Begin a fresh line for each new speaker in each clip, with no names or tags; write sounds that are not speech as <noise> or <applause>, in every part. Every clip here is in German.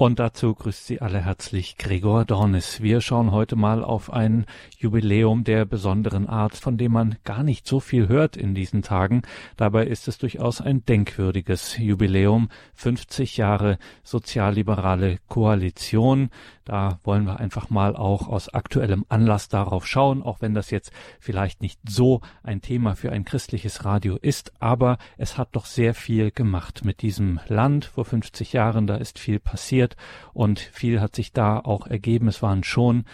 Und dazu grüßt Sie alle herzlich Gregor Dornis. Wir schauen heute mal auf ein Jubiläum der besonderen Art, von dem man gar nicht so viel hört in diesen Tagen. Dabei ist es durchaus ein denkwürdiges Jubiläum. 50 Jahre sozialliberale Koalition. Da wollen wir einfach mal auch aus aktuellem Anlass darauf schauen, auch wenn das jetzt vielleicht nicht so ein Thema für ein christliches Radio ist, aber es hat doch sehr viel gemacht mit diesem Land vor 50 Jahren. Da ist viel passiert und viel hat sich da auch ergeben. Es waren schon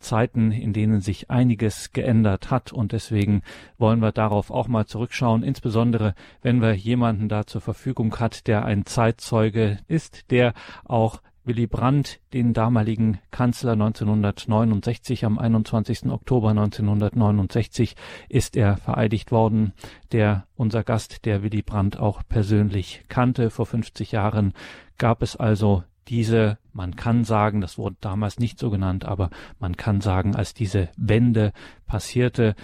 Zeiten, in denen sich einiges geändert hat und deswegen wollen wir darauf auch mal zurückschauen, insbesondere wenn wir jemanden da zur Verfügung hat, der ein Zeitzeuge ist, der auch Willy Brandt, den damaligen Kanzler 1969, am 21. Oktober 1969 ist er vereidigt worden. Der, unser Gast, der Willy Brandt auch persönlich kannte. Vor 50 Jahren gab es also diese, man kann sagen, das wurde damals nicht so genannt, aber man kann sagen, als diese Wende passierte,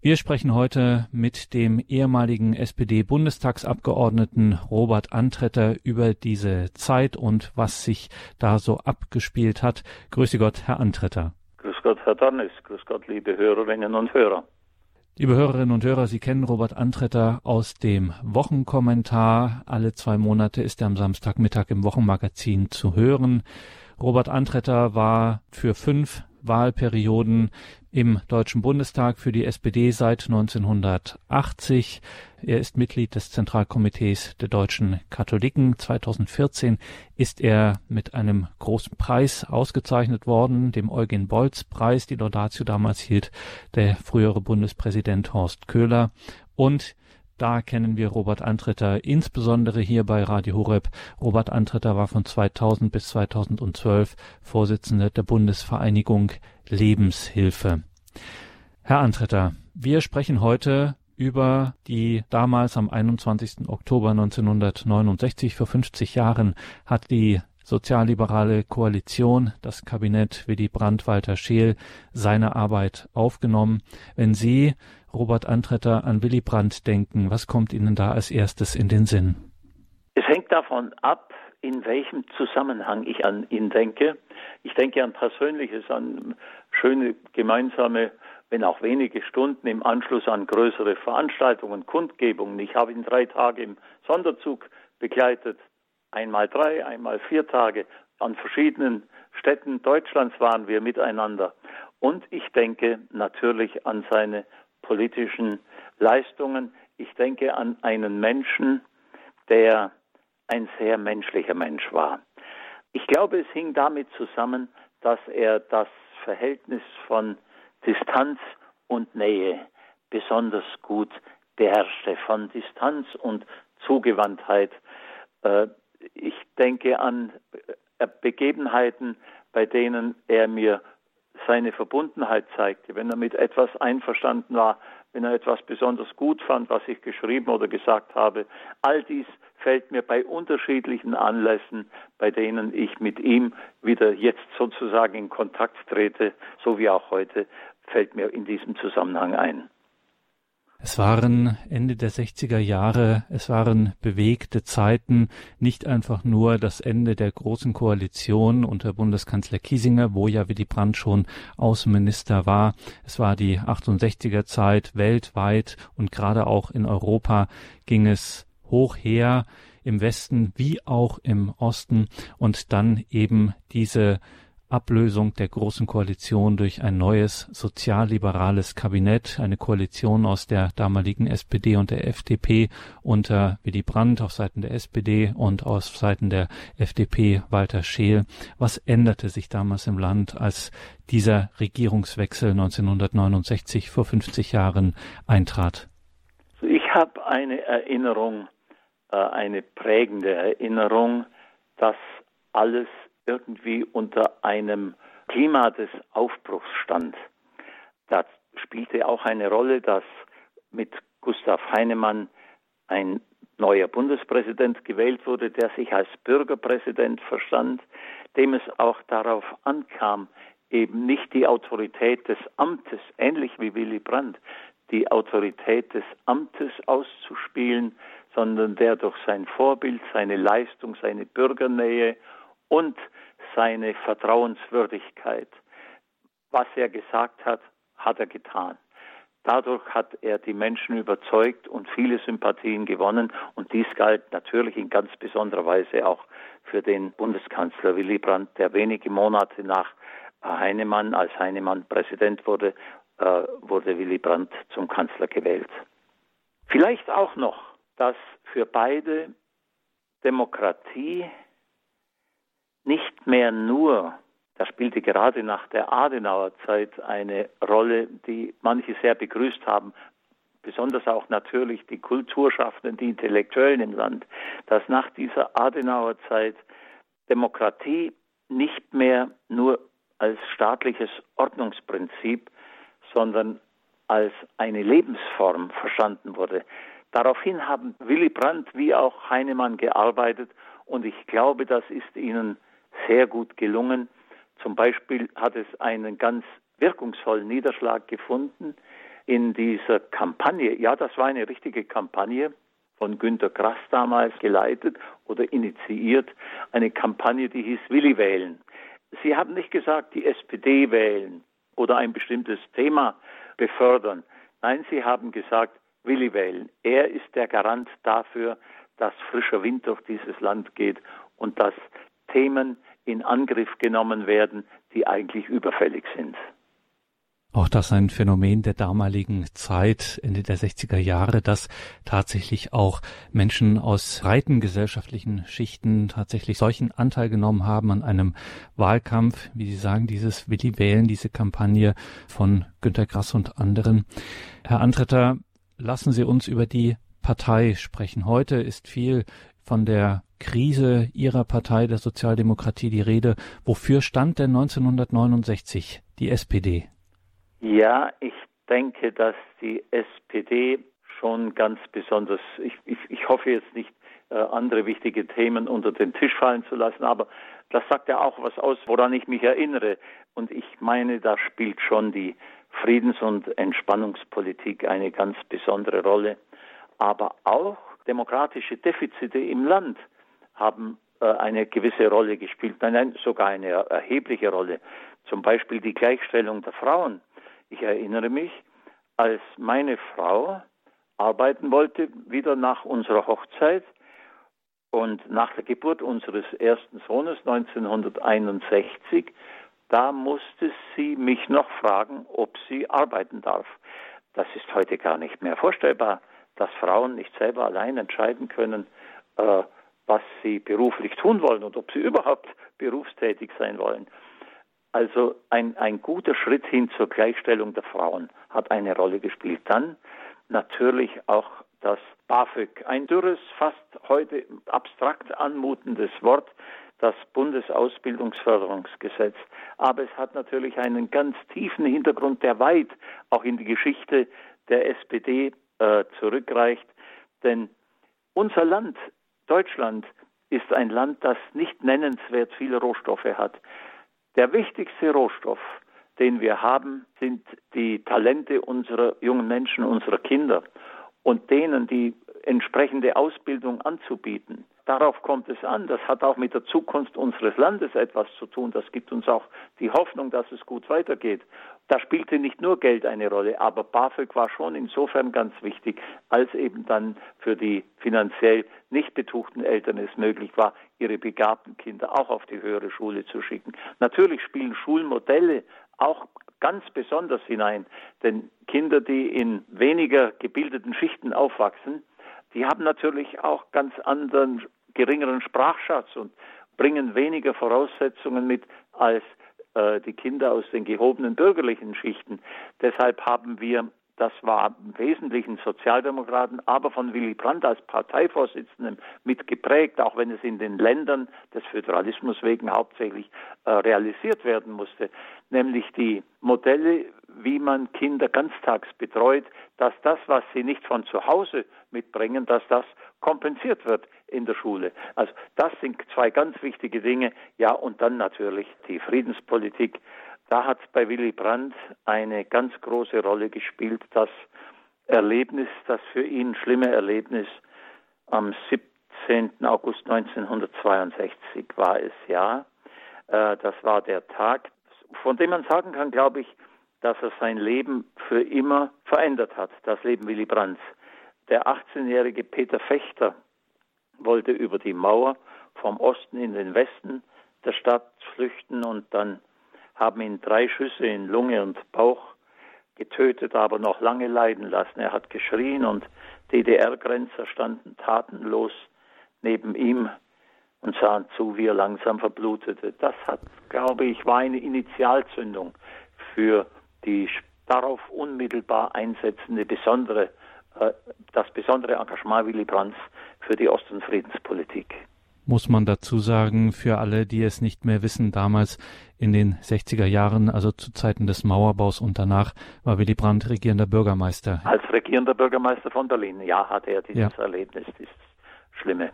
wir sprechen heute mit dem ehemaligen SPD-Bundestagsabgeordneten Robert Antretter über diese Zeit und was sich da so abgespielt hat. Grüße Gott, Herr Antretter.
Grüß Gott, Herr Dannis. Grüß Gott, liebe Hörerinnen und Hörer.
Liebe Hörerinnen und Hörer, Sie kennen Robert Antretter aus dem Wochenkommentar. Alle zwei Monate ist er am Samstagmittag im Wochenmagazin zu hören. Robert Antretter war für fünf Wahlperioden im Deutschen Bundestag für die SPD seit 1980. Er ist Mitglied des Zentralkomitees der deutschen Katholiken. 2014 ist er mit einem großen Preis ausgezeichnet worden, dem Eugen Bolz Preis, die Laudatio damals hielt der frühere Bundespräsident Horst Köhler. Und da kennen wir Robert Antretter, insbesondere hier bei Radio Horeb. Robert Antretter war von 2000 bis 2012 Vorsitzender der Bundesvereinigung Lebenshilfe. Herr Antretter, wir sprechen heute über die damals am 21. Oktober 1969 vor 50 Jahren hat die sozialliberale Koalition, das Kabinett Willy Brandt, Walter Scheel, seine Arbeit aufgenommen. Wenn Sie Robert Antretter an Willy Brandt denken, was kommt Ihnen da als erstes in den Sinn?
Es hängt davon ab, in welchem Zusammenhang ich an ihn denke. Ich denke an Persönliches, an schöne gemeinsame, wenn auch wenige Stunden im Anschluss an größere Veranstaltungen, Kundgebungen. Ich habe ihn drei Tage im Sonderzug begleitet, einmal drei, einmal vier Tage. An verschiedenen Städten Deutschlands waren wir miteinander. Und ich denke natürlich an seine politischen Leistungen. Ich denke an einen Menschen, der ein sehr menschlicher Mensch war. Ich glaube, es hing damit zusammen, dass er das Verhältnis von Distanz und Nähe besonders gut beherrschte, von Distanz und Zugewandtheit. Äh, ich denke an äh, Begebenheiten, bei denen er mir seine Verbundenheit zeigte, wenn er mit etwas einverstanden war, wenn er etwas besonders gut fand, was ich geschrieben oder gesagt habe. All dies fällt mir bei unterschiedlichen Anlässen, bei denen ich mit ihm wieder jetzt sozusagen in Kontakt trete, so wie auch heute, fällt mir in diesem Zusammenhang ein.
Es waren Ende der 60er Jahre, es waren bewegte Zeiten, nicht einfach nur das Ende der großen Koalition unter Bundeskanzler Kiesinger, wo ja Willy Brandt schon Außenminister war. Es war die 68er Zeit weltweit und gerade auch in Europa ging es hoch her, im Westen wie auch im Osten und dann eben diese Ablösung der Großen Koalition durch ein neues sozialliberales Kabinett, eine Koalition aus der damaligen SPD und der FDP unter Willy Brandt auf Seiten der SPD und auf Seiten der FDP Walter Scheel. Was änderte sich damals im Land, als dieser Regierungswechsel 1969 vor 50 Jahren eintrat?
Ich habe eine Erinnerung, äh, eine prägende Erinnerung, dass alles irgendwie unter einem Klima des Aufbruchs stand. Da spielte auch eine Rolle, dass mit Gustav Heinemann ein neuer Bundespräsident gewählt wurde, der sich als Bürgerpräsident verstand, dem es auch darauf ankam, eben nicht die Autorität des Amtes, ähnlich wie Willy Brandt, die Autorität des Amtes auszuspielen, sondern der durch sein Vorbild, seine Leistung, seine Bürgernähe und seine Vertrauenswürdigkeit. Was er gesagt hat, hat er getan. Dadurch hat er die Menschen überzeugt und viele Sympathien gewonnen. Und dies galt natürlich in ganz besonderer Weise auch für den Bundeskanzler Willy Brandt, der wenige Monate nach Heinemann, als Heinemann Präsident wurde, äh, wurde Willy Brandt zum Kanzler gewählt. Vielleicht auch noch, dass für beide Demokratie nicht mehr nur, das spielte gerade nach der Adenauer Zeit eine Rolle, die manche sehr begrüßt haben, besonders auch natürlich die Kulturschaffenden, die Intellektuellen im Land, dass nach dieser Adenauer Zeit Demokratie nicht mehr nur als staatliches Ordnungsprinzip, sondern als eine Lebensform verstanden wurde. Daraufhin haben Willy Brandt wie auch Heinemann gearbeitet und ich glaube, das ist ihnen sehr gut gelungen. Zum Beispiel hat es einen ganz wirkungsvollen Niederschlag gefunden in dieser Kampagne. Ja, das war eine richtige Kampagne von Günter Grass damals geleitet oder initiiert. Eine Kampagne, die hieß Willi wählen. Sie haben nicht gesagt, die SPD wählen oder ein bestimmtes Thema befördern. Nein, Sie haben gesagt, Willi wählen. Er ist der Garant dafür, dass frischer Wind durch dieses Land geht und dass Themen in Angriff genommen werden, die eigentlich überfällig sind.
Auch das ein Phänomen der damaligen Zeit, Ende der 60er Jahre, dass tatsächlich auch Menschen aus breiten gesellschaftlichen Schichten tatsächlich solchen Anteil genommen haben an einem Wahlkampf, wie Sie sagen, dieses Willi Wählen, diese Kampagne von Günter Grass und anderen. Herr Antretter, lassen Sie uns über die Partei sprechen. Heute ist viel von der Krise Ihrer Partei, der Sozialdemokratie, die Rede. Wofür stand denn 1969 die SPD?
Ja, ich denke, dass die SPD schon ganz besonders, ich, ich, ich hoffe jetzt nicht, äh, andere wichtige Themen unter den Tisch fallen zu lassen, aber das sagt ja auch was aus, woran ich mich erinnere. Und ich meine, da spielt schon die Friedens- und Entspannungspolitik eine ganz besondere Rolle. Aber auch demokratische Defizite im Land haben äh, eine gewisse Rolle gespielt, nein, sogar eine erhebliche Rolle. Zum Beispiel die Gleichstellung der Frauen. Ich erinnere mich, als meine Frau arbeiten wollte, wieder nach unserer Hochzeit und nach der Geburt unseres ersten Sohnes 1961, da musste sie mich noch fragen, ob sie arbeiten darf. Das ist heute gar nicht mehr vorstellbar, dass Frauen nicht selber allein entscheiden können, äh, was sie beruflich tun wollen und ob sie überhaupt berufstätig sein wollen. Also ein, ein guter Schritt hin zur Gleichstellung der Frauen hat eine Rolle gespielt. Dann natürlich auch das BAföG, ein dürres, fast heute abstrakt anmutendes Wort, das Bundesausbildungsförderungsgesetz. Aber es hat natürlich einen ganz tiefen Hintergrund, der weit auch in die Geschichte der SPD äh, zurückreicht. Denn unser Land, Deutschland, ist ein Land, das nicht nennenswert viele Rohstoffe hat. Der wichtigste Rohstoff, den wir haben, sind die Talente unserer jungen Menschen, unserer Kinder und denen die entsprechende Ausbildung anzubieten. Darauf kommt es an. Das hat auch mit der Zukunft unseres Landes etwas zu tun. Das gibt uns auch die Hoffnung, dass es gut weitergeht. Da spielte nicht nur Geld eine Rolle, aber BAföG war schon insofern ganz wichtig, als eben dann für die finanziell nicht betuchten Eltern es möglich war, ihre begabten Kinder auch auf die höhere Schule zu schicken. Natürlich spielen Schulmodelle auch ganz besonders hinein, denn Kinder, die in weniger gebildeten Schichten aufwachsen, die haben natürlich auch ganz anderen geringeren Sprachschatz und bringen weniger Voraussetzungen mit als äh, die Kinder aus den gehobenen bürgerlichen Schichten. Deshalb haben wir das war im Wesentlichen Sozialdemokraten, aber von Willy Brandt als Parteivorsitzendem mitgeprägt, auch wenn es in den Ländern des Föderalismus wegen hauptsächlich äh, realisiert werden musste, nämlich die Modelle, wie man Kinder ganztags betreut, dass das, was sie nicht von zu Hause mitbringen, dass das kompensiert wird in der Schule. Also das sind zwei ganz wichtige Dinge. Ja, und dann natürlich die Friedenspolitik. Da hat bei Willy Brandt eine ganz große Rolle gespielt, das Erlebnis, das für ihn schlimme Erlebnis am 14. August 1962 war es ja. Äh, das war der Tag, von dem man sagen kann, glaube ich, dass er sein Leben für immer verändert hat, das Leben Willy Brandts. Der 18-jährige Peter Fechter wollte über die Mauer vom Osten in den Westen der Stadt flüchten und dann haben ihn drei Schüsse in Lunge und Bauch getötet, aber noch lange leiden lassen. Er hat geschrien und DDR-Grenzer standen tatenlos neben ihm und sahen zu, wie er langsam verblutete. Das hat, glaube ich, war eine Initialzündung für die darauf unmittelbar einsetzende besondere, äh, das besondere Engagement Willy Brandts für die Ost- und Friedenspolitik
muss man dazu sagen, für alle, die es nicht mehr wissen, damals in den 60er Jahren, also zu Zeiten des Mauerbaus und danach, war Willy Brandt regierender Bürgermeister.
Als regierender Bürgermeister von Berlin, ja, hatte er dieses ja. Erlebnis, dieses Schlimme.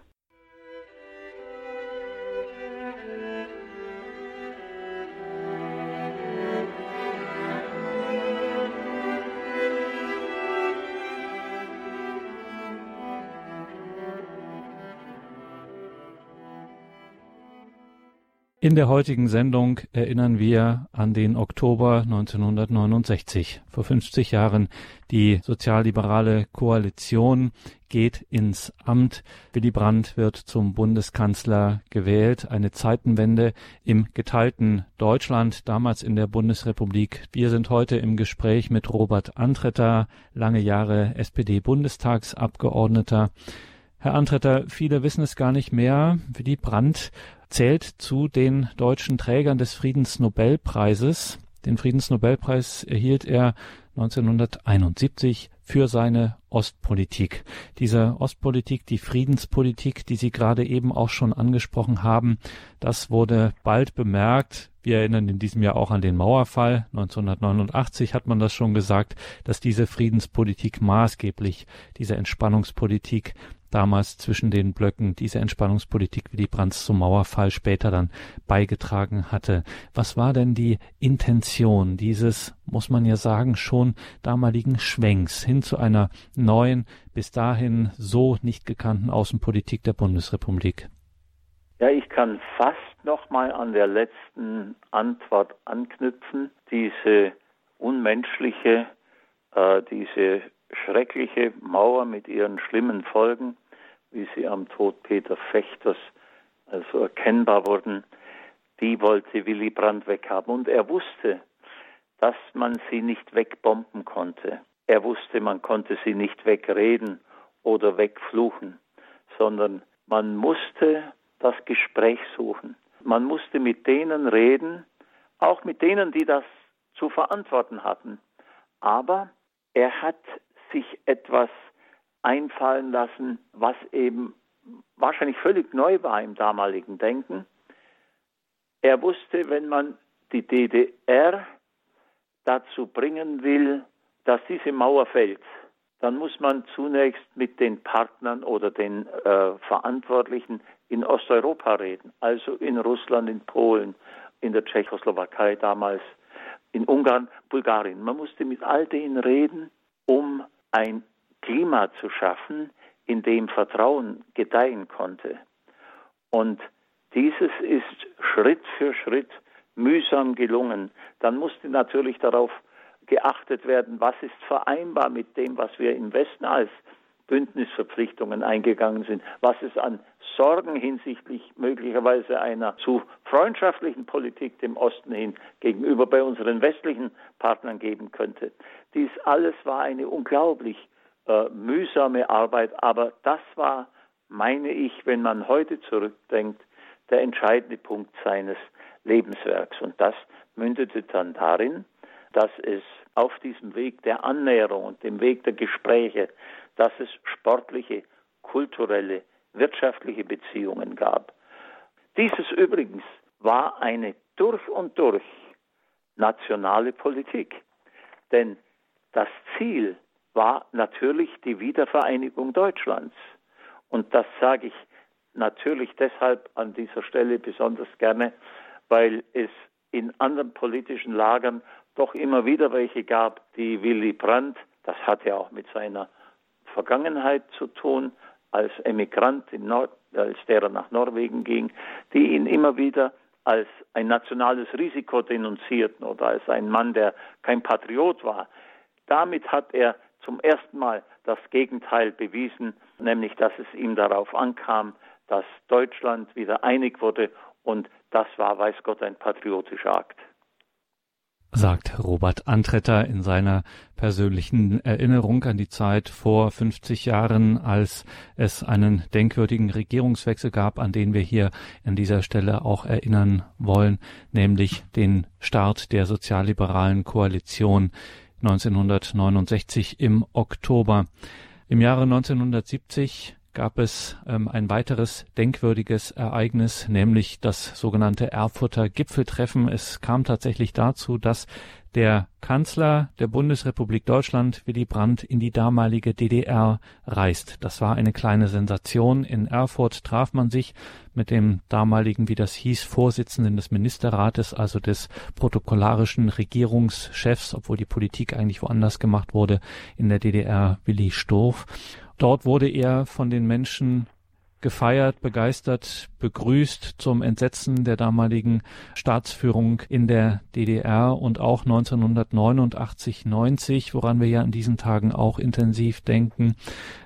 In der heutigen Sendung erinnern wir an den Oktober 1969. Vor 50 Jahren die sozialliberale Koalition geht ins Amt. Willy Brandt wird zum Bundeskanzler gewählt. Eine Zeitenwende im geteilten Deutschland, damals in der Bundesrepublik. Wir sind heute im Gespräch mit Robert Antretter, lange Jahre SPD-Bundestagsabgeordneter. Herr Antretter, viele wissen es gar nicht mehr. Willy Brandt zählt zu den deutschen Trägern des Friedensnobelpreises. Den Friedensnobelpreis erhielt er 1971 für seine Ostpolitik. Diese Ostpolitik, die Friedenspolitik, die Sie gerade eben auch schon angesprochen haben, das wurde bald bemerkt. Wir erinnern in diesem Jahr auch an den Mauerfall. 1989 hat man das schon gesagt, dass diese Friedenspolitik maßgeblich, diese Entspannungspolitik damals zwischen den Blöcken diese Entspannungspolitik, wie die Brands zum Mauerfall später dann beigetragen hatte. Was war denn die Intention dieses, muss man ja sagen, schon damaligen Schwenks hin zu einer neuen, bis dahin so nicht gekannten Außenpolitik der Bundesrepublik?
Ja, ich kann fast noch mal an der letzten Antwort anknüpfen. Diese unmenschliche, äh, diese schreckliche Mauer mit ihren schlimmen Folgen, wie sie am Tod Peter Fechters also erkennbar wurden, die wollte Willy Brandt weghaben. Und er wusste, dass man sie nicht wegbomben konnte. Er wusste, man konnte sie nicht wegreden oder wegfluchen, sondern man musste das Gespräch suchen. Man musste mit denen reden, auch mit denen, die das zu verantworten hatten. Aber er hat sich etwas einfallen lassen, was eben wahrscheinlich völlig neu war im damaligen Denken. Er wusste, wenn man die DDR dazu bringen will, dass diese Mauer fällt, dann muss man zunächst mit den Partnern oder den äh, Verantwortlichen in Osteuropa reden, also in Russland, in Polen, in der Tschechoslowakei damals, in Ungarn, Bulgarien. Man musste mit all denen reden, um ein Klima zu schaffen, in dem Vertrauen gedeihen konnte. Und dieses ist Schritt für Schritt mühsam gelungen. Dann musste natürlich darauf geachtet werden, was ist vereinbar mit dem, was wir im Westen als Bündnisverpflichtungen eingegangen sind, was es an Sorgen hinsichtlich möglicherweise einer zu freundschaftlichen Politik dem Osten hin gegenüber bei unseren westlichen Partnern geben könnte. Dies alles war eine unglaublich äh, mühsame Arbeit, aber das war, meine ich, wenn man heute zurückdenkt, der entscheidende Punkt seines Lebenswerks. Und das mündete dann darin, dass es auf diesem Weg der Annäherung und dem Weg der Gespräche, dass es sportliche, kulturelle, wirtschaftliche Beziehungen gab. Dieses übrigens war eine durch und durch nationale Politik. Denn das Ziel war natürlich die Wiedervereinigung Deutschlands. Und das sage ich natürlich deshalb an dieser Stelle besonders gerne, weil es in anderen politischen Lagern doch immer wieder welche gab, die Willy Brandt, das hatte auch mit seiner Vergangenheit zu tun, als Emigrant als der er nach Norwegen ging, die ihn immer wieder als ein nationales Risiko denunzierten oder als ein Mann, der kein Patriot war. Damit hat er zum ersten Mal das Gegenteil bewiesen, nämlich dass es ihm darauf ankam, dass Deutschland wieder einig wurde und das war, weiß Gott, ein patriotischer Akt.
Sagt Robert Antretter in seiner persönlichen Erinnerung an die Zeit vor 50 Jahren, als es einen denkwürdigen Regierungswechsel gab, an den wir hier an dieser Stelle auch erinnern wollen, nämlich den Start der sozialliberalen Koalition 1969 im Oktober. Im Jahre 1970 gab es ähm, ein weiteres denkwürdiges Ereignis, nämlich das sogenannte Erfurter Gipfeltreffen. Es kam tatsächlich dazu, dass der Kanzler der Bundesrepublik Deutschland, Willy Brandt, in die damalige DDR reist. Das war eine kleine Sensation. In Erfurt traf man sich mit dem damaligen, wie das hieß, Vorsitzenden des Ministerrates, also des protokollarischen Regierungschefs, obwohl die Politik eigentlich woanders gemacht wurde, in der DDR, Willy Sturff. Dort wurde er von den Menschen gefeiert, begeistert, begrüßt zum Entsetzen der damaligen Staatsführung in der DDR und auch 1989, 90, woran wir ja in diesen Tagen auch intensiv denken.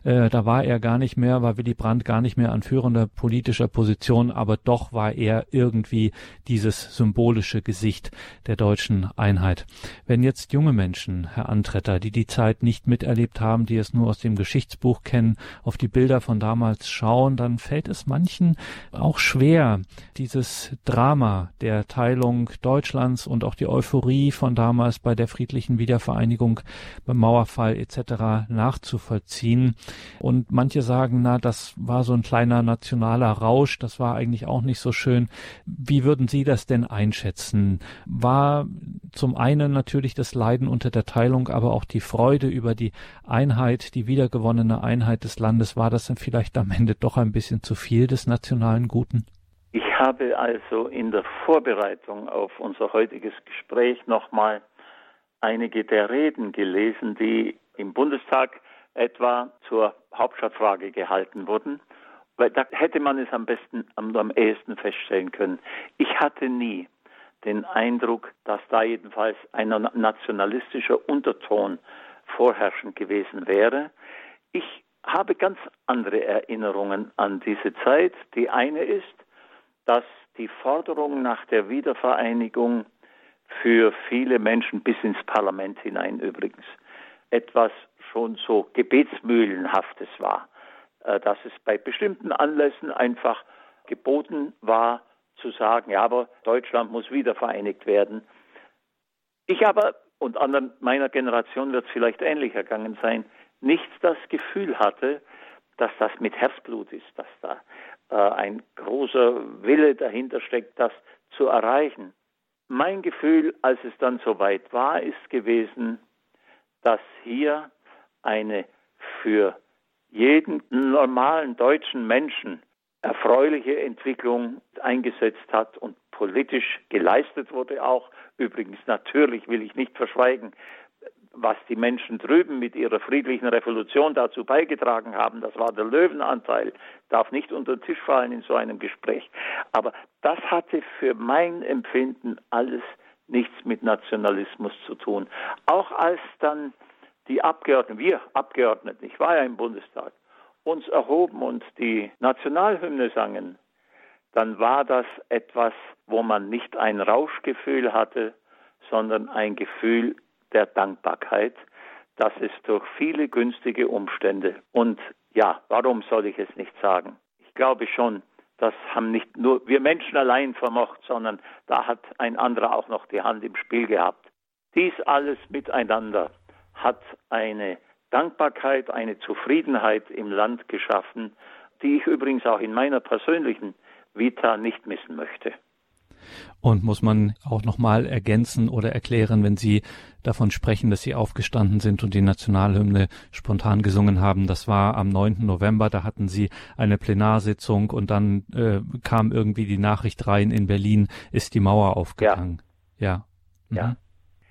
Äh, da war er gar nicht mehr, war Willy Brandt gar nicht mehr an führender politischer Position, aber doch war er irgendwie dieses symbolische Gesicht der deutschen Einheit. Wenn jetzt junge Menschen, Herr Antretter, die die Zeit nicht miterlebt haben, die es nur aus dem Geschichtsbuch kennen, auf die Bilder von damals schauen, dann dann fällt es manchen auch schwer, dieses Drama der Teilung Deutschlands und auch die Euphorie von damals bei der friedlichen Wiedervereinigung, beim Mauerfall etc. nachzuvollziehen. Und manche sagen, na, das war so ein kleiner nationaler Rausch, das war eigentlich auch nicht so schön. Wie würden Sie das denn einschätzen? War zum einen natürlich das Leiden unter der Teilung, aber auch die Freude über die Einheit, die wiedergewonnene Einheit des Landes, war das dann vielleicht am Ende doch ein bisschen zu viel des nationalen Guten?
Ich habe also in der Vorbereitung auf unser heutiges Gespräch nochmal einige der Reden gelesen, die im Bundestag etwa zur Hauptstadtfrage gehalten wurden. Weil da hätte man es am besten, am, am ehesten feststellen können. Ich hatte nie den Eindruck, dass da jedenfalls ein nationalistischer Unterton vorherrschend gewesen wäre. Ich habe ganz andere Erinnerungen an diese Zeit. Die eine ist, dass die Forderung nach der Wiedervereinigung für viele Menschen bis ins Parlament hinein übrigens etwas schon so Gebetsmühlenhaftes war, äh, dass es bei bestimmten Anlässen einfach geboten war zu sagen, ja, aber Deutschland muss wiedervereinigt werden. Ich aber und anderen meiner Generation wird es vielleicht ähnlich ergangen sein, nicht das Gefühl hatte, dass das mit Herzblut ist, dass da äh, ein großer Wille dahinter steckt, das zu erreichen. Mein Gefühl, als es dann soweit war, ist gewesen, dass hier eine für jeden normalen deutschen Menschen erfreuliche Entwicklung eingesetzt hat und politisch geleistet wurde auch. Übrigens natürlich will ich nicht verschweigen, was die Menschen drüben mit ihrer friedlichen Revolution dazu beigetragen haben, das war der Löwenanteil, darf nicht unter den Tisch fallen in so einem Gespräch. Aber das hatte für mein Empfinden alles nichts mit Nationalismus zu tun. Auch als dann die Abgeordneten, wir Abgeordneten, ich war ja im Bundestag, uns erhoben und die Nationalhymne sangen, dann war das etwas, wo man nicht ein Rauschgefühl hatte, sondern ein Gefühl der Dankbarkeit, dass es durch viele günstige Umstände und ja, warum soll ich es nicht sagen? Ich glaube schon, das haben nicht nur wir Menschen allein vermocht, sondern da hat ein anderer auch noch die Hand im Spiel gehabt. Dies alles miteinander hat eine Dankbarkeit, eine Zufriedenheit im Land geschaffen, die ich übrigens auch in meiner persönlichen Vita nicht missen möchte.
Und muss man auch nochmal ergänzen oder erklären, wenn Sie davon sprechen, dass Sie aufgestanden sind und die Nationalhymne spontan gesungen haben. Das war am 9. November, da hatten Sie eine Plenarsitzung und dann äh, kam irgendwie die Nachricht rein, in Berlin ist die Mauer aufgegangen. Ja. Ja. Mhm. ja.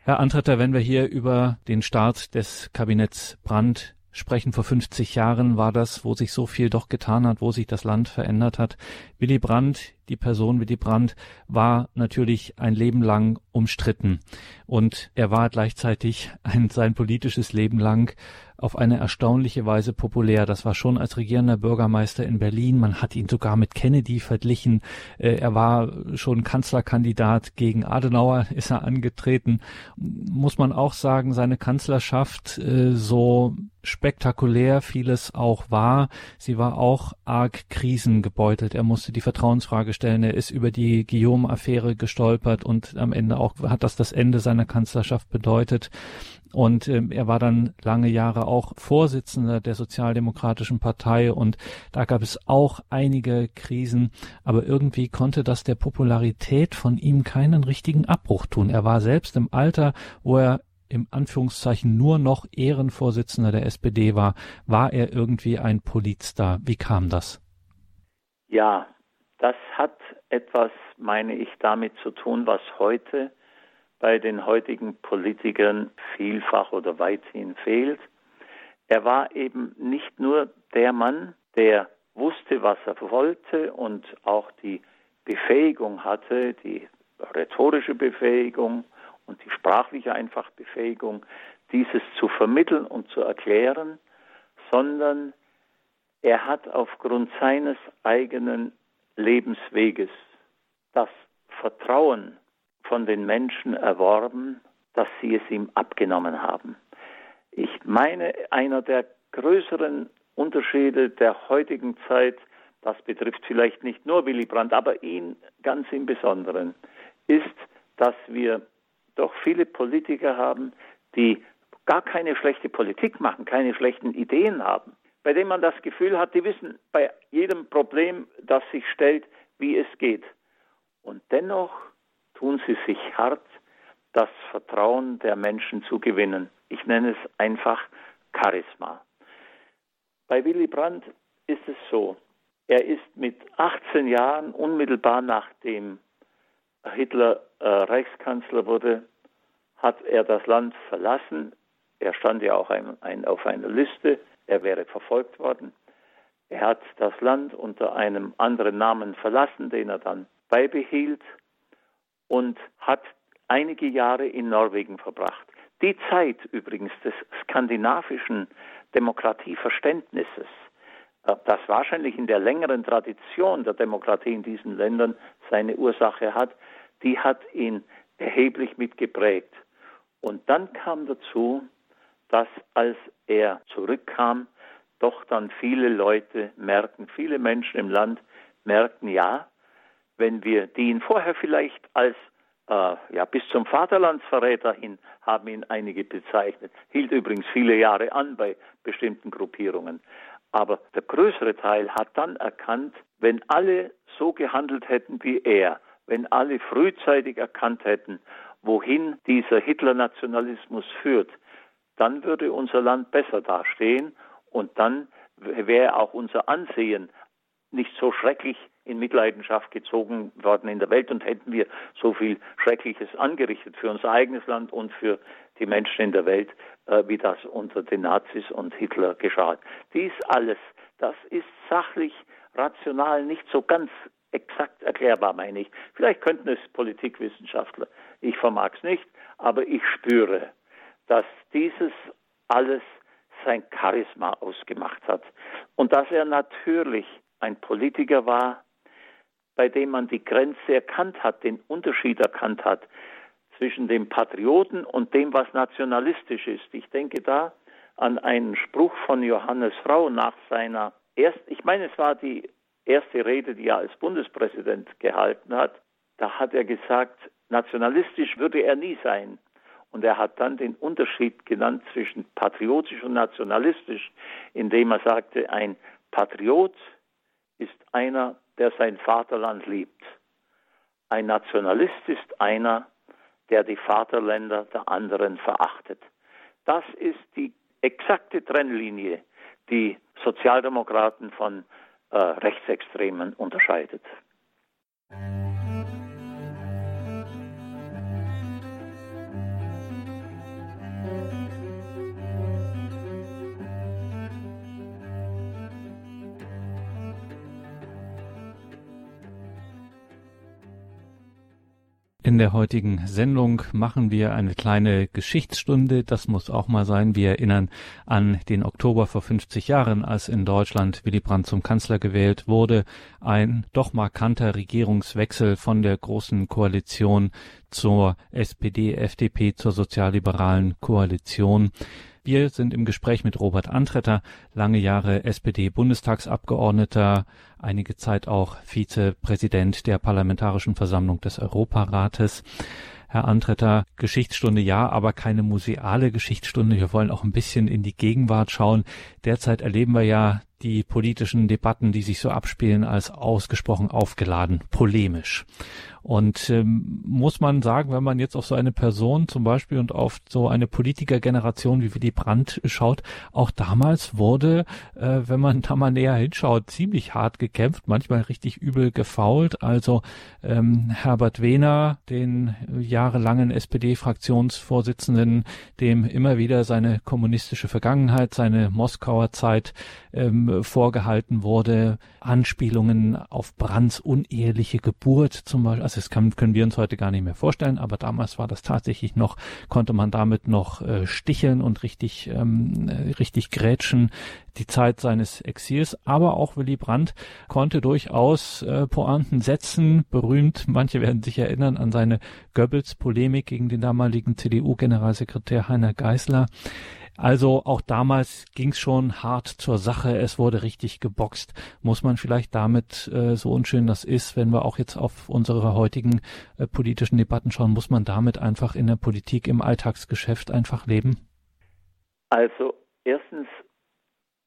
Herr Antretter, wenn wir hier über den Start des Kabinetts Brandt sprechen. Vor 50 Jahren war das, wo sich so viel doch getan hat, wo sich das Land verändert hat. Willy Brandt, die Person Willy Brandt, war natürlich ein Leben lang umstritten. Und er war gleichzeitig ein, sein politisches Leben lang auf eine erstaunliche Weise populär. Das war schon als regierender Bürgermeister in Berlin. Man hat ihn sogar mit Kennedy verglichen. Äh, er war schon Kanzlerkandidat gegen Adenauer, <laughs> ist er angetreten. Muss man auch sagen, seine Kanzlerschaft äh, so spektakulär vieles auch war. Sie war auch arg krisengebeutelt. Er musste die Vertrauensfrage stellen. Er ist über die Guillaume-Affäre gestolpert und am Ende auch hat das das Ende seiner Kanzlerschaft bedeutet. Und ähm, er war dann lange Jahre auch Vorsitzender der Sozialdemokratischen Partei und da gab es auch einige Krisen, aber irgendwie konnte das der Popularität von ihm keinen richtigen Abbruch tun. Er war selbst im Alter, wo er im Anführungszeichen nur noch Ehrenvorsitzender der SPD war, war er irgendwie ein Politstar. Wie kam das?
Ja, das hat etwas, meine ich, damit zu tun, was heute bei den heutigen Politikern vielfach oder weithin fehlt. Er war eben nicht nur der Mann, der wusste, was er wollte und auch die Befähigung hatte, die rhetorische Befähigung und die sprachliche einfach Befähigung, dieses zu vermitteln und zu erklären, sondern er hat aufgrund seines eigenen Lebensweges das Vertrauen von den Menschen erworben, dass sie es ihm abgenommen haben. Ich meine, einer der größeren Unterschiede der heutigen Zeit, das betrifft vielleicht nicht nur Willy Brandt, aber ihn ganz im Besonderen, ist, dass wir doch viele Politiker haben, die gar keine schlechte Politik machen, keine schlechten Ideen haben, bei denen man das Gefühl hat, die wissen bei jedem Problem, das sich stellt, wie es geht. Und dennoch tun sie sich hart, das Vertrauen der Menschen zu gewinnen. Ich nenne es einfach Charisma. Bei Willy Brandt ist es so, er ist mit 18 Jahren unmittelbar nachdem Hitler äh, Reichskanzler wurde, hat er das Land verlassen. Er stand ja auch ein, ein, auf einer Liste, er wäre verfolgt worden. Er hat das Land unter einem anderen Namen verlassen, den er dann beibehielt und hat einige Jahre in Norwegen verbracht. Die Zeit übrigens des skandinavischen Demokratieverständnisses, äh, das wahrscheinlich in der längeren Tradition der Demokratie in diesen Ländern seine Ursache hat, die hat ihn erheblich mitgeprägt. Und dann kam dazu, dass als er zurückkam, doch dann viele Leute merken, viele Menschen im Land merken, ja, wenn wir, die ihn vorher vielleicht als äh, ja, bis zum Vaterlandsverräter hin haben ihn einige bezeichnet, hielt übrigens viele Jahre an bei bestimmten Gruppierungen. Aber der größere Teil hat dann erkannt, wenn alle so gehandelt hätten wie er, wenn alle frühzeitig erkannt hätten, wohin dieser Hitler-Nationalismus führt, dann würde unser Land besser dastehen und dann wäre auch unser Ansehen nicht so schrecklich in Mitleidenschaft gezogen worden in der Welt und hätten wir so viel Schreckliches angerichtet für unser eigenes Land und für die Menschen in der Welt, äh, wie das unter den Nazis und Hitler geschah. Dies alles, das ist sachlich, rational nicht so ganz exakt erklärbar, meine ich. Vielleicht könnten es Politikwissenschaftler. Ich vermag es nicht, aber ich spüre, dass dieses alles sein Charisma ausgemacht hat und dass er natürlich ein Politiker war, bei dem man die Grenze erkannt hat, den Unterschied erkannt hat zwischen dem Patrioten und dem, was nationalistisch ist. Ich denke da an einen Spruch von Johannes Rau nach seiner erst, ich meine, es war die erste Rede, die er als Bundespräsident gehalten hat. Da hat er gesagt, nationalistisch würde er nie sein. Und er hat dann den Unterschied genannt zwischen patriotisch und nationalistisch, indem er sagte, ein Patriot ist einer, der sein Vaterland liebt. Ein Nationalist ist einer, der die Vaterländer der anderen verachtet. Das ist die exakte Trennlinie, die Sozialdemokraten von äh, Rechtsextremen unterscheidet.
In der heutigen Sendung machen wir eine kleine Geschichtsstunde. Das muss auch mal sein. Wir erinnern an den Oktober vor 50 Jahren, als in Deutschland Willy Brandt zum Kanzler gewählt wurde. Ein doch markanter Regierungswechsel von der Großen Koalition zur SPD, FDP, zur sozialliberalen Koalition. Wir sind im Gespräch mit Robert Antretter, lange Jahre SPD-Bundestagsabgeordneter, einige Zeit auch Vizepräsident der Parlamentarischen Versammlung des Europarates. Herr Antretter, Geschichtsstunde ja, aber keine museale Geschichtsstunde. Wir wollen auch ein bisschen in die Gegenwart schauen. Derzeit erleben wir ja die politischen Debatten, die sich so abspielen, als ausgesprochen aufgeladen, polemisch. Und ähm, muss man sagen, wenn man jetzt auf so eine Person zum Beispiel und auf so eine Politikergeneration wie Willy Brandt schaut, auch damals wurde, äh, wenn man da mal näher hinschaut, ziemlich hart gekämpft, manchmal richtig übel gefault. Also ähm, Herbert Wehner, den jahrelangen SPD-Fraktionsvorsitzenden, dem immer wieder seine kommunistische Vergangenheit, seine Moskauer Zeit ähm, vorgehalten wurde, Anspielungen auf Brandts uneheliche Geburt zum Beispiel. Also das kann, können wir uns heute gar nicht mehr vorstellen, aber damals war das tatsächlich noch, konnte man damit noch äh, sticheln und richtig, ähm, äh, richtig grätschen, die Zeit seines Exils. Aber auch Willy Brandt konnte durchaus äh, Pointen setzen, berühmt. Manche werden sich erinnern an seine Goebbels-Polemik gegen den damaligen CDU-Generalsekretär Heiner Geißler. Also auch damals ging es schon hart zur Sache. Es wurde richtig geboxt. Muss man vielleicht damit, äh, so unschön das ist, wenn wir auch jetzt auf unsere heutigen äh, politischen Debatten schauen, muss man damit einfach in der Politik, im Alltagsgeschäft einfach leben?
Also erstens,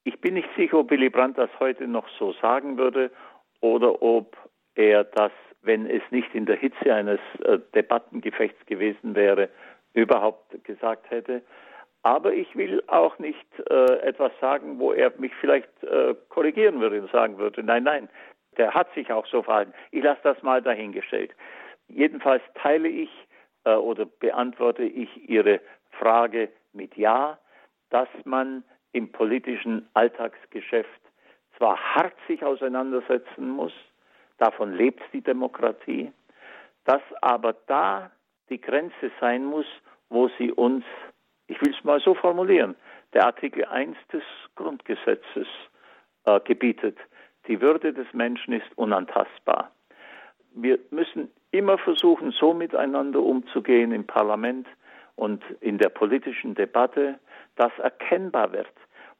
ich bin nicht sicher, ob Willy Brandt das heute noch so sagen würde oder ob er das, wenn es nicht in der Hitze eines äh, Debattengefechts gewesen wäre, überhaupt gesagt hätte. Aber ich will auch nicht äh, etwas sagen, wo er mich vielleicht äh, korrigieren würde und sagen würde, nein, nein, der hat sich auch so verhalten. Ich lasse das mal dahingestellt. Jedenfalls teile ich äh, oder beantworte ich Ihre Frage mit Ja, dass man im politischen Alltagsgeschäft zwar hart sich auseinandersetzen muss, davon lebt die Demokratie, dass aber da die Grenze sein muss, wo sie uns ich will es mal so formulieren, der Artikel 1 des Grundgesetzes äh, gebietet, die Würde des Menschen ist unantastbar. Wir müssen immer versuchen, so miteinander umzugehen im Parlament und in der politischen Debatte, dass erkennbar wird,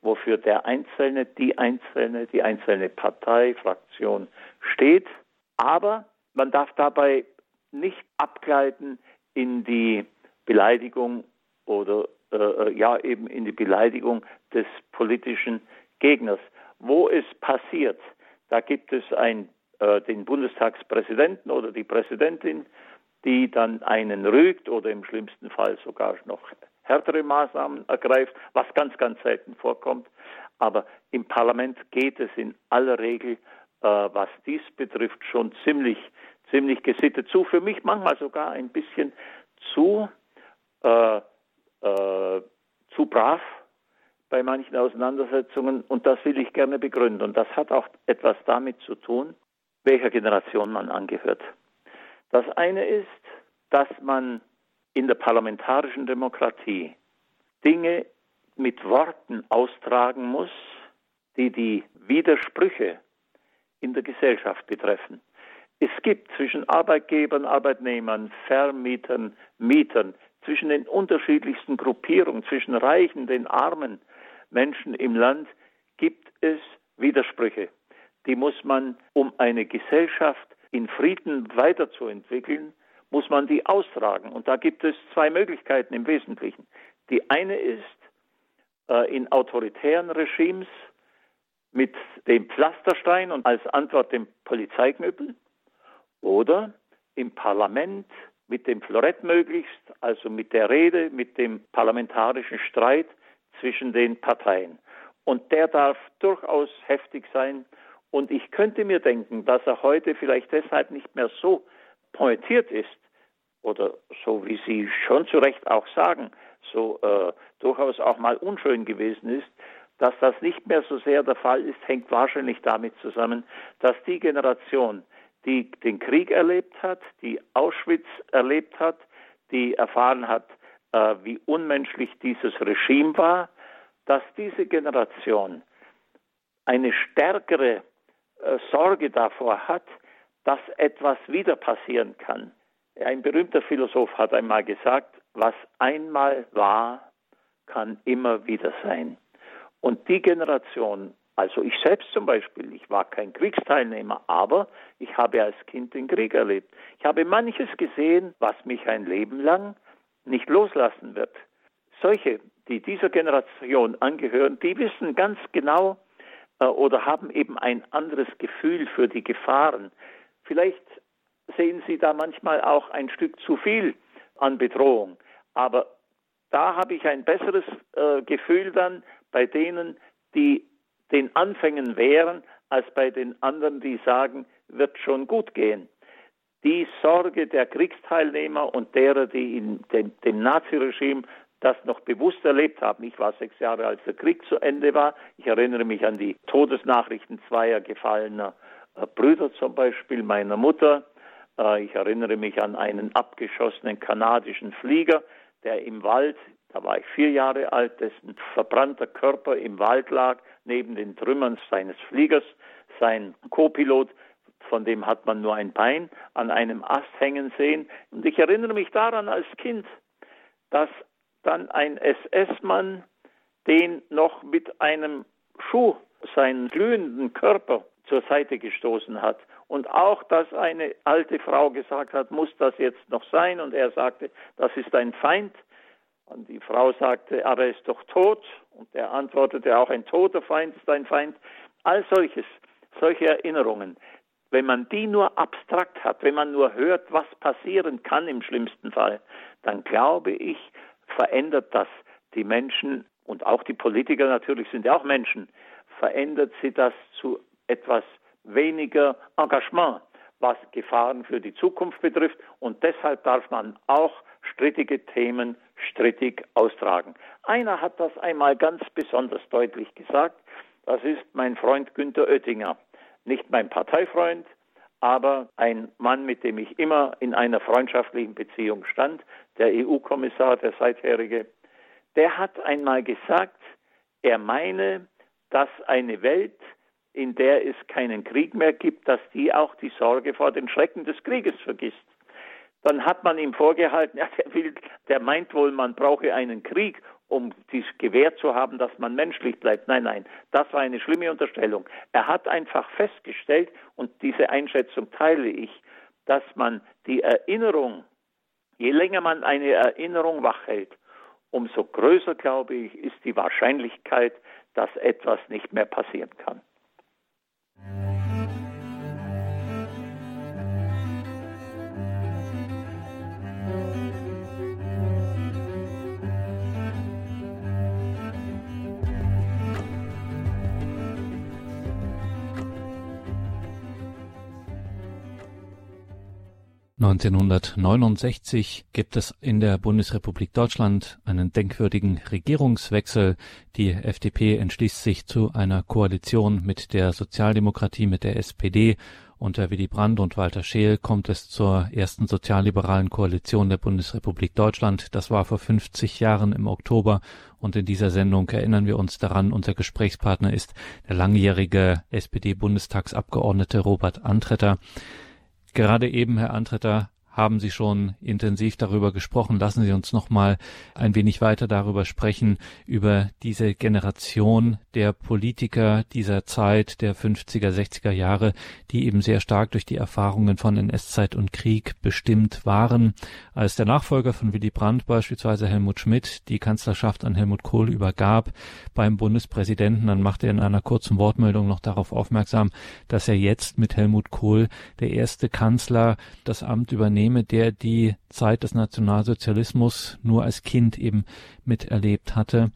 wofür der Einzelne, die Einzelne, die einzelne Partei, Fraktion steht. Aber man darf dabei nicht abgleiten in die Beleidigung oder äh, äh, ja eben in die Beleidigung des politischen Gegners. Wo es passiert, da gibt es ein, äh, den Bundestagspräsidenten oder die Präsidentin, die dann einen rügt oder im schlimmsten Fall sogar noch härtere Maßnahmen ergreift, was ganz, ganz selten vorkommt. Aber im Parlament geht es in aller Regel, äh, was dies betrifft, schon ziemlich, ziemlich gesittet zu. Für mich manchmal sogar ein bisschen zu äh, äh, zu brav bei manchen Auseinandersetzungen und das will ich gerne begründen. Und das hat auch etwas damit zu tun, welcher Generation man angehört. Das eine ist, dass man in der parlamentarischen Demokratie Dinge mit Worten austragen muss, die die Widersprüche in der Gesellschaft betreffen. Es gibt zwischen Arbeitgebern, Arbeitnehmern, Vermietern, Mietern zwischen den unterschiedlichsten Gruppierungen, zwischen Reichen, den armen Menschen im Land, gibt es Widersprüche. Die muss man, um eine Gesellschaft in Frieden weiterzuentwickeln, muss man die austragen. Und da gibt es zwei Möglichkeiten im Wesentlichen. Die eine ist, äh, in autoritären Regimes mit dem Pflasterstein und als Antwort dem Polizeiknüppel oder im Parlament mit dem Florett möglichst, also mit der Rede, mit dem parlamentarischen Streit zwischen den Parteien. Und der darf durchaus heftig sein. Und ich könnte mir denken, dass er heute vielleicht deshalb nicht mehr so pointiert ist, oder so wie Sie schon zu Recht auch sagen, so äh, durchaus auch mal unschön gewesen ist, dass das nicht mehr so sehr der Fall ist, hängt wahrscheinlich damit zusammen, dass die Generation, die den Krieg erlebt hat, die Auschwitz erlebt hat, die erfahren hat, äh, wie unmenschlich dieses Regime war, dass diese Generation eine stärkere äh, Sorge davor hat, dass etwas wieder passieren kann. Ein berühmter Philosoph hat einmal gesagt, was einmal war, kann immer wieder sein. Und die Generation, also ich selbst zum Beispiel, ich war kein Kriegsteilnehmer, aber ich habe als Kind den Krieg erlebt. Ich habe manches gesehen, was mich ein Leben lang nicht loslassen wird. Solche, die dieser Generation angehören, die wissen ganz genau äh, oder haben eben ein anderes Gefühl für die Gefahren. Vielleicht sehen sie da manchmal auch ein Stück zu viel an Bedrohung. Aber da habe ich ein besseres äh, Gefühl dann bei denen, die den Anfängen wären, als bei den anderen, die sagen, wird schon gut gehen. Die Sorge der Kriegsteilnehmer und derer, die in dem, dem Naziregime das noch bewusst erlebt haben. Ich war sechs Jahre, als der Krieg zu Ende war. Ich erinnere mich an die Todesnachrichten zweier gefallener äh, Brüder zum Beispiel meiner Mutter. Äh, ich erinnere mich an einen abgeschossenen kanadischen Flieger, der im Wald, da war ich vier Jahre alt, dessen verbrannter Körper im Wald lag, neben den Trümmern seines Fliegers. Sein Co-Pilot, von dem hat man nur ein Bein, an einem Ast hängen sehen. Und ich erinnere mich daran als Kind, dass dann ein SS-Mann den noch mit einem Schuh seinen glühenden Körper zur Seite gestoßen hat. Und auch, dass eine alte Frau gesagt hat, muss das jetzt noch sein? Und er sagte, das ist ein Feind. Und die Frau sagte, aber er ist doch tot. Und er antwortete, auch ein toter Feind ist ein Feind. All solches, solche Erinnerungen, wenn man die nur abstrakt hat, wenn man nur hört, was passieren kann im schlimmsten Fall, dann glaube ich, verändert das die Menschen und auch die Politiker natürlich sind ja auch Menschen, verändert sie das zu etwas weniger Engagement, was Gefahren für die Zukunft betrifft. Und deshalb darf man auch strittige Themen strittig austragen. Einer hat das einmal ganz besonders deutlich gesagt. Das ist mein Freund Günther Oettinger. Nicht mein Parteifreund, aber ein Mann, mit dem ich immer in einer freundschaftlichen Beziehung stand, der EU-Kommissar, der seitherige, der hat einmal gesagt, er meine, dass eine Welt, in der es keinen Krieg mehr gibt, dass die auch die Sorge vor den Schrecken des Krieges vergisst. Dann hat man ihm vorgehalten, <laughs> ja, der, will, der meint wohl, man brauche einen Krieg, um dies gewährt zu haben, dass man menschlich bleibt. Nein, nein, das war eine schlimme Unterstellung. Er hat einfach festgestellt, und diese Einschätzung teile ich, dass man die Erinnerung, je länger man eine Erinnerung wachhält, umso größer, glaube ich, ist die Wahrscheinlichkeit, dass etwas nicht mehr passieren kann.
1969 gibt es in der Bundesrepublik Deutschland einen denkwürdigen Regierungswechsel. Die FDP entschließt sich zu einer Koalition mit der Sozialdemokratie, mit der SPD. Unter Willy Brandt und Walter Scheel kommt es zur ersten sozialliberalen Koalition der Bundesrepublik Deutschland. Das war vor 50 Jahren im Oktober und in dieser Sendung erinnern wir uns daran, unser Gesprächspartner ist der langjährige SPD-Bundestagsabgeordnete Robert Antretter. Gerade eben, Herr Antretter, haben Sie schon intensiv darüber gesprochen. Lassen Sie uns noch mal ein wenig weiter darüber sprechen, über diese Generation der Politiker dieser Zeit, der 50er, 60er Jahre, die eben sehr stark durch die Erfahrungen von NS-Zeit und Krieg bestimmt waren. Als der Nachfolger von Willy Brandt, beispielsweise Helmut Schmidt, die Kanzlerschaft an Helmut Kohl übergab beim Bundespräsidenten, dann machte er in einer kurzen Wortmeldung noch darauf aufmerksam, dass er jetzt mit Helmut Kohl der erste Kanzler das Amt übernimmt übernehme, der die Zeit des Nationalsozialismus nur als Kind eben miterlebt hatte.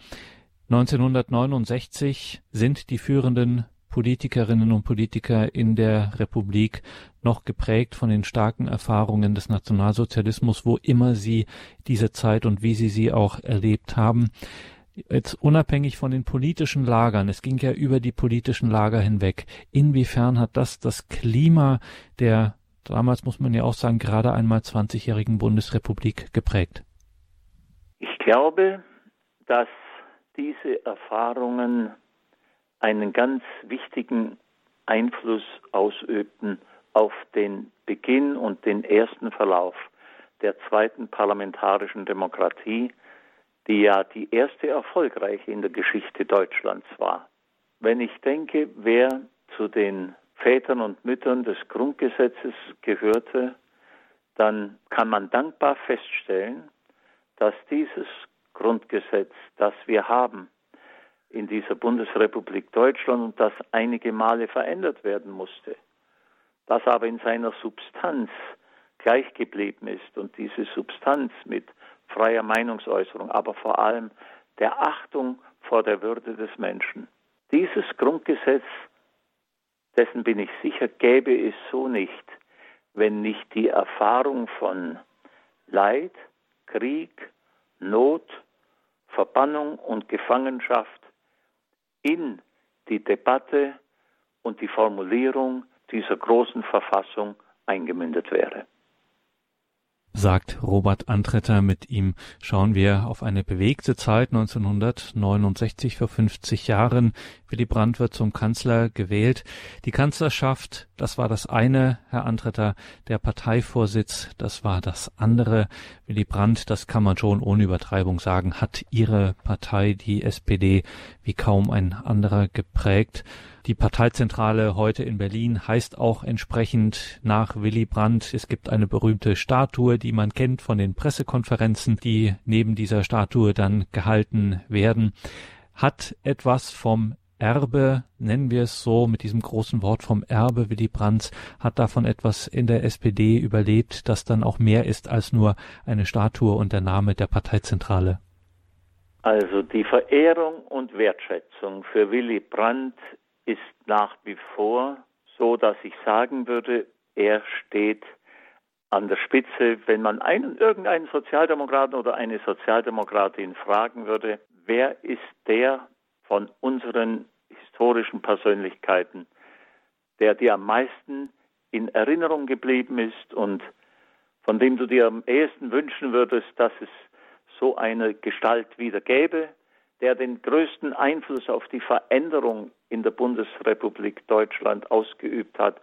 1969 sind die führenden Politikerinnen und Politiker in der Republik noch geprägt von den starken Erfahrungen des Nationalsozialismus, wo immer sie diese Zeit und wie sie sie auch erlebt haben. Jetzt unabhängig von den politischen Lagern, es ging ja über die politischen Lager hinweg. Inwiefern hat das das Klima der damals muss man ja auch sagen, gerade einmal 20-jährigen Bundesrepublik geprägt?
Ich glaube, dass diese Erfahrungen einen ganz wichtigen Einfluss ausübten auf den Beginn und den ersten Verlauf der zweiten parlamentarischen Demokratie, die ja die erste erfolgreiche in der Geschichte Deutschlands war. Wenn ich denke, wer zu den Vätern und Müttern des Grundgesetzes gehörte, dann kann man dankbar feststellen, dass dieses Grundgesetz, das wir haben in dieser Bundesrepublik Deutschland und das einige Male verändert werden musste, das aber in seiner Substanz gleich geblieben ist und diese Substanz mit freier Meinungsäußerung, aber vor allem der Achtung vor der Würde des Menschen. Dieses Grundgesetz dessen bin ich sicher, gäbe es so nicht, wenn nicht die Erfahrung von Leid, Krieg, Not, Verbannung und Gefangenschaft in die Debatte und die Formulierung dieser großen Verfassung eingemündet wäre
sagt Robert Antretter. Mit ihm schauen wir auf eine bewegte Zeit 1969 vor 50 Jahren. Willy Brandt wird zum Kanzler gewählt. Die Kanzlerschaft, das war das eine, Herr Antretter, der Parteivorsitz, das war das andere. Willy Brandt, das kann man schon ohne Übertreibung sagen, hat ihre Partei, die SPD, wie kaum ein anderer geprägt. Die Parteizentrale heute in Berlin heißt auch entsprechend nach Willy Brandt. Es gibt eine berühmte Statue, die man kennt von den Pressekonferenzen, die neben dieser Statue dann gehalten werden. Hat etwas vom Erbe, nennen wir es so, mit diesem großen Wort vom Erbe Willy Brandt, hat davon etwas in der SPD überlebt, das dann auch mehr ist als nur eine Statue und der Name der Parteizentrale?
Also die Verehrung und Wertschätzung für Willy Brandt ist nach wie vor so, dass ich sagen würde, er steht an der Spitze, wenn man einen, irgendeinen Sozialdemokraten oder eine Sozialdemokratin fragen würde, wer ist der von unseren historischen Persönlichkeiten, der dir am meisten in Erinnerung geblieben ist und von dem du dir am ehesten wünschen würdest, dass es so eine Gestalt wieder gäbe, der den größten Einfluss auf die Veränderung in der Bundesrepublik Deutschland ausgeübt hat,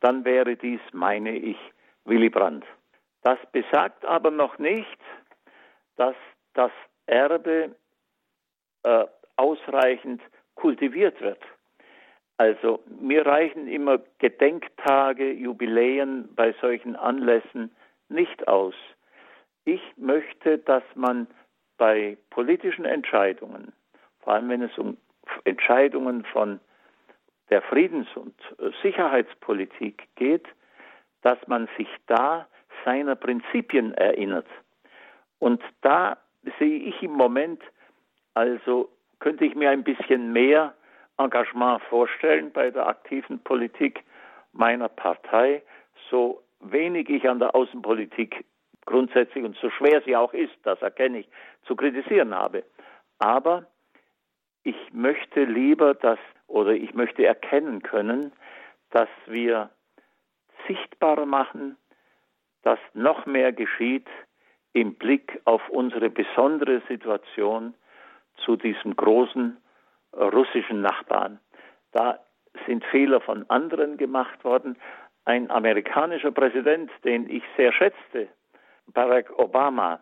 dann wäre dies, meine ich, Willy Brandt. Das besagt aber noch nicht, dass das Erbe äh, ausreichend kultiviert wird. Also mir reichen immer Gedenktage, Jubiläen bei solchen Anlässen nicht aus. Ich möchte, dass man bei politischen Entscheidungen, vor allem wenn es um Entscheidungen von der Friedens- und Sicherheitspolitik geht, dass man sich da seiner Prinzipien erinnert. Und da sehe ich im Moment, also könnte ich mir ein bisschen mehr Engagement vorstellen bei der aktiven Politik meiner Partei, so wenig ich an der Außenpolitik grundsätzlich und so schwer sie auch ist, das erkenne ich, zu kritisieren habe. Aber ich möchte lieber dass oder ich möchte erkennen können, dass wir sichtbar machen, dass noch mehr geschieht im Blick auf unsere besondere Situation zu diesem großen russischen Nachbarn. Da sind Fehler von anderen gemacht worden. Ein amerikanischer Präsident, den ich sehr schätzte, Barack Obama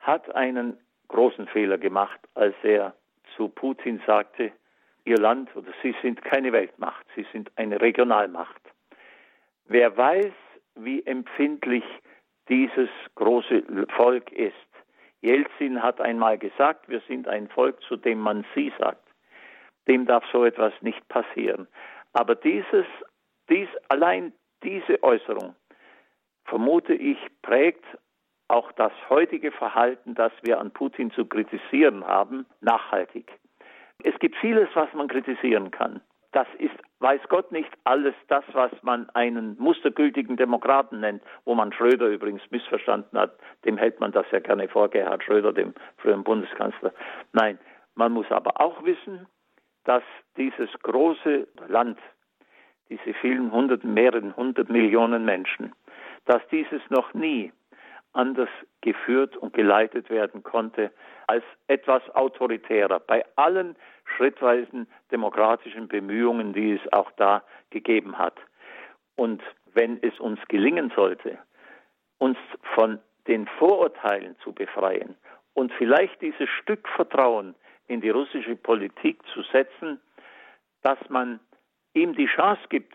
hat einen großen Fehler gemacht, als er zu Putin sagte, Ihr Land oder Sie sind keine Weltmacht, Sie sind eine Regionalmacht. Wer weiß, wie empfindlich dieses große Volk ist. Jelzin hat einmal gesagt, wir sind ein Volk, zu dem man Sie sagt. Dem darf so etwas nicht passieren. Aber dieses, dies, allein diese Äußerung, vermute ich, prägt auch das heutige Verhalten, das wir an Putin zu kritisieren haben, nachhaltig. Es gibt vieles, was man kritisieren kann. Das ist, weiß Gott nicht, alles das, was man einen mustergültigen Demokraten nennt, wo man Schröder übrigens missverstanden hat. Dem hält man das ja gerne vor, Gerhard Schröder, dem früheren Bundeskanzler. Nein, Man muss aber auch wissen, dass dieses große Land, diese vielen hundert, mehreren hundert Millionen Menschen, dass dieses noch nie anders geführt und geleitet werden konnte als etwas autoritärer bei allen schrittweisen demokratischen Bemühungen, die es auch da gegeben hat. Und wenn es uns gelingen sollte, uns von den Vorurteilen zu befreien und vielleicht dieses Stück Vertrauen in die russische Politik zu setzen, dass man ihm die Chance gibt,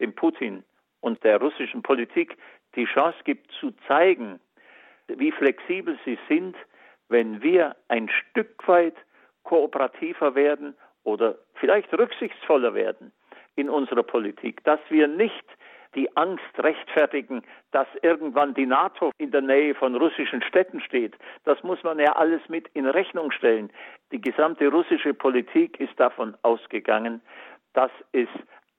dem Putin und der russischen Politik die Chance gibt zu zeigen, wie flexibel sie sind, wenn wir ein Stück weit kooperativer werden oder vielleicht rücksichtsvoller werden in unserer Politik, dass wir nicht die Angst rechtfertigen, dass irgendwann die NATO in der Nähe von russischen Städten steht. Das muss man ja alles mit in Rechnung stellen. Die gesamte russische Politik ist davon ausgegangen, dass es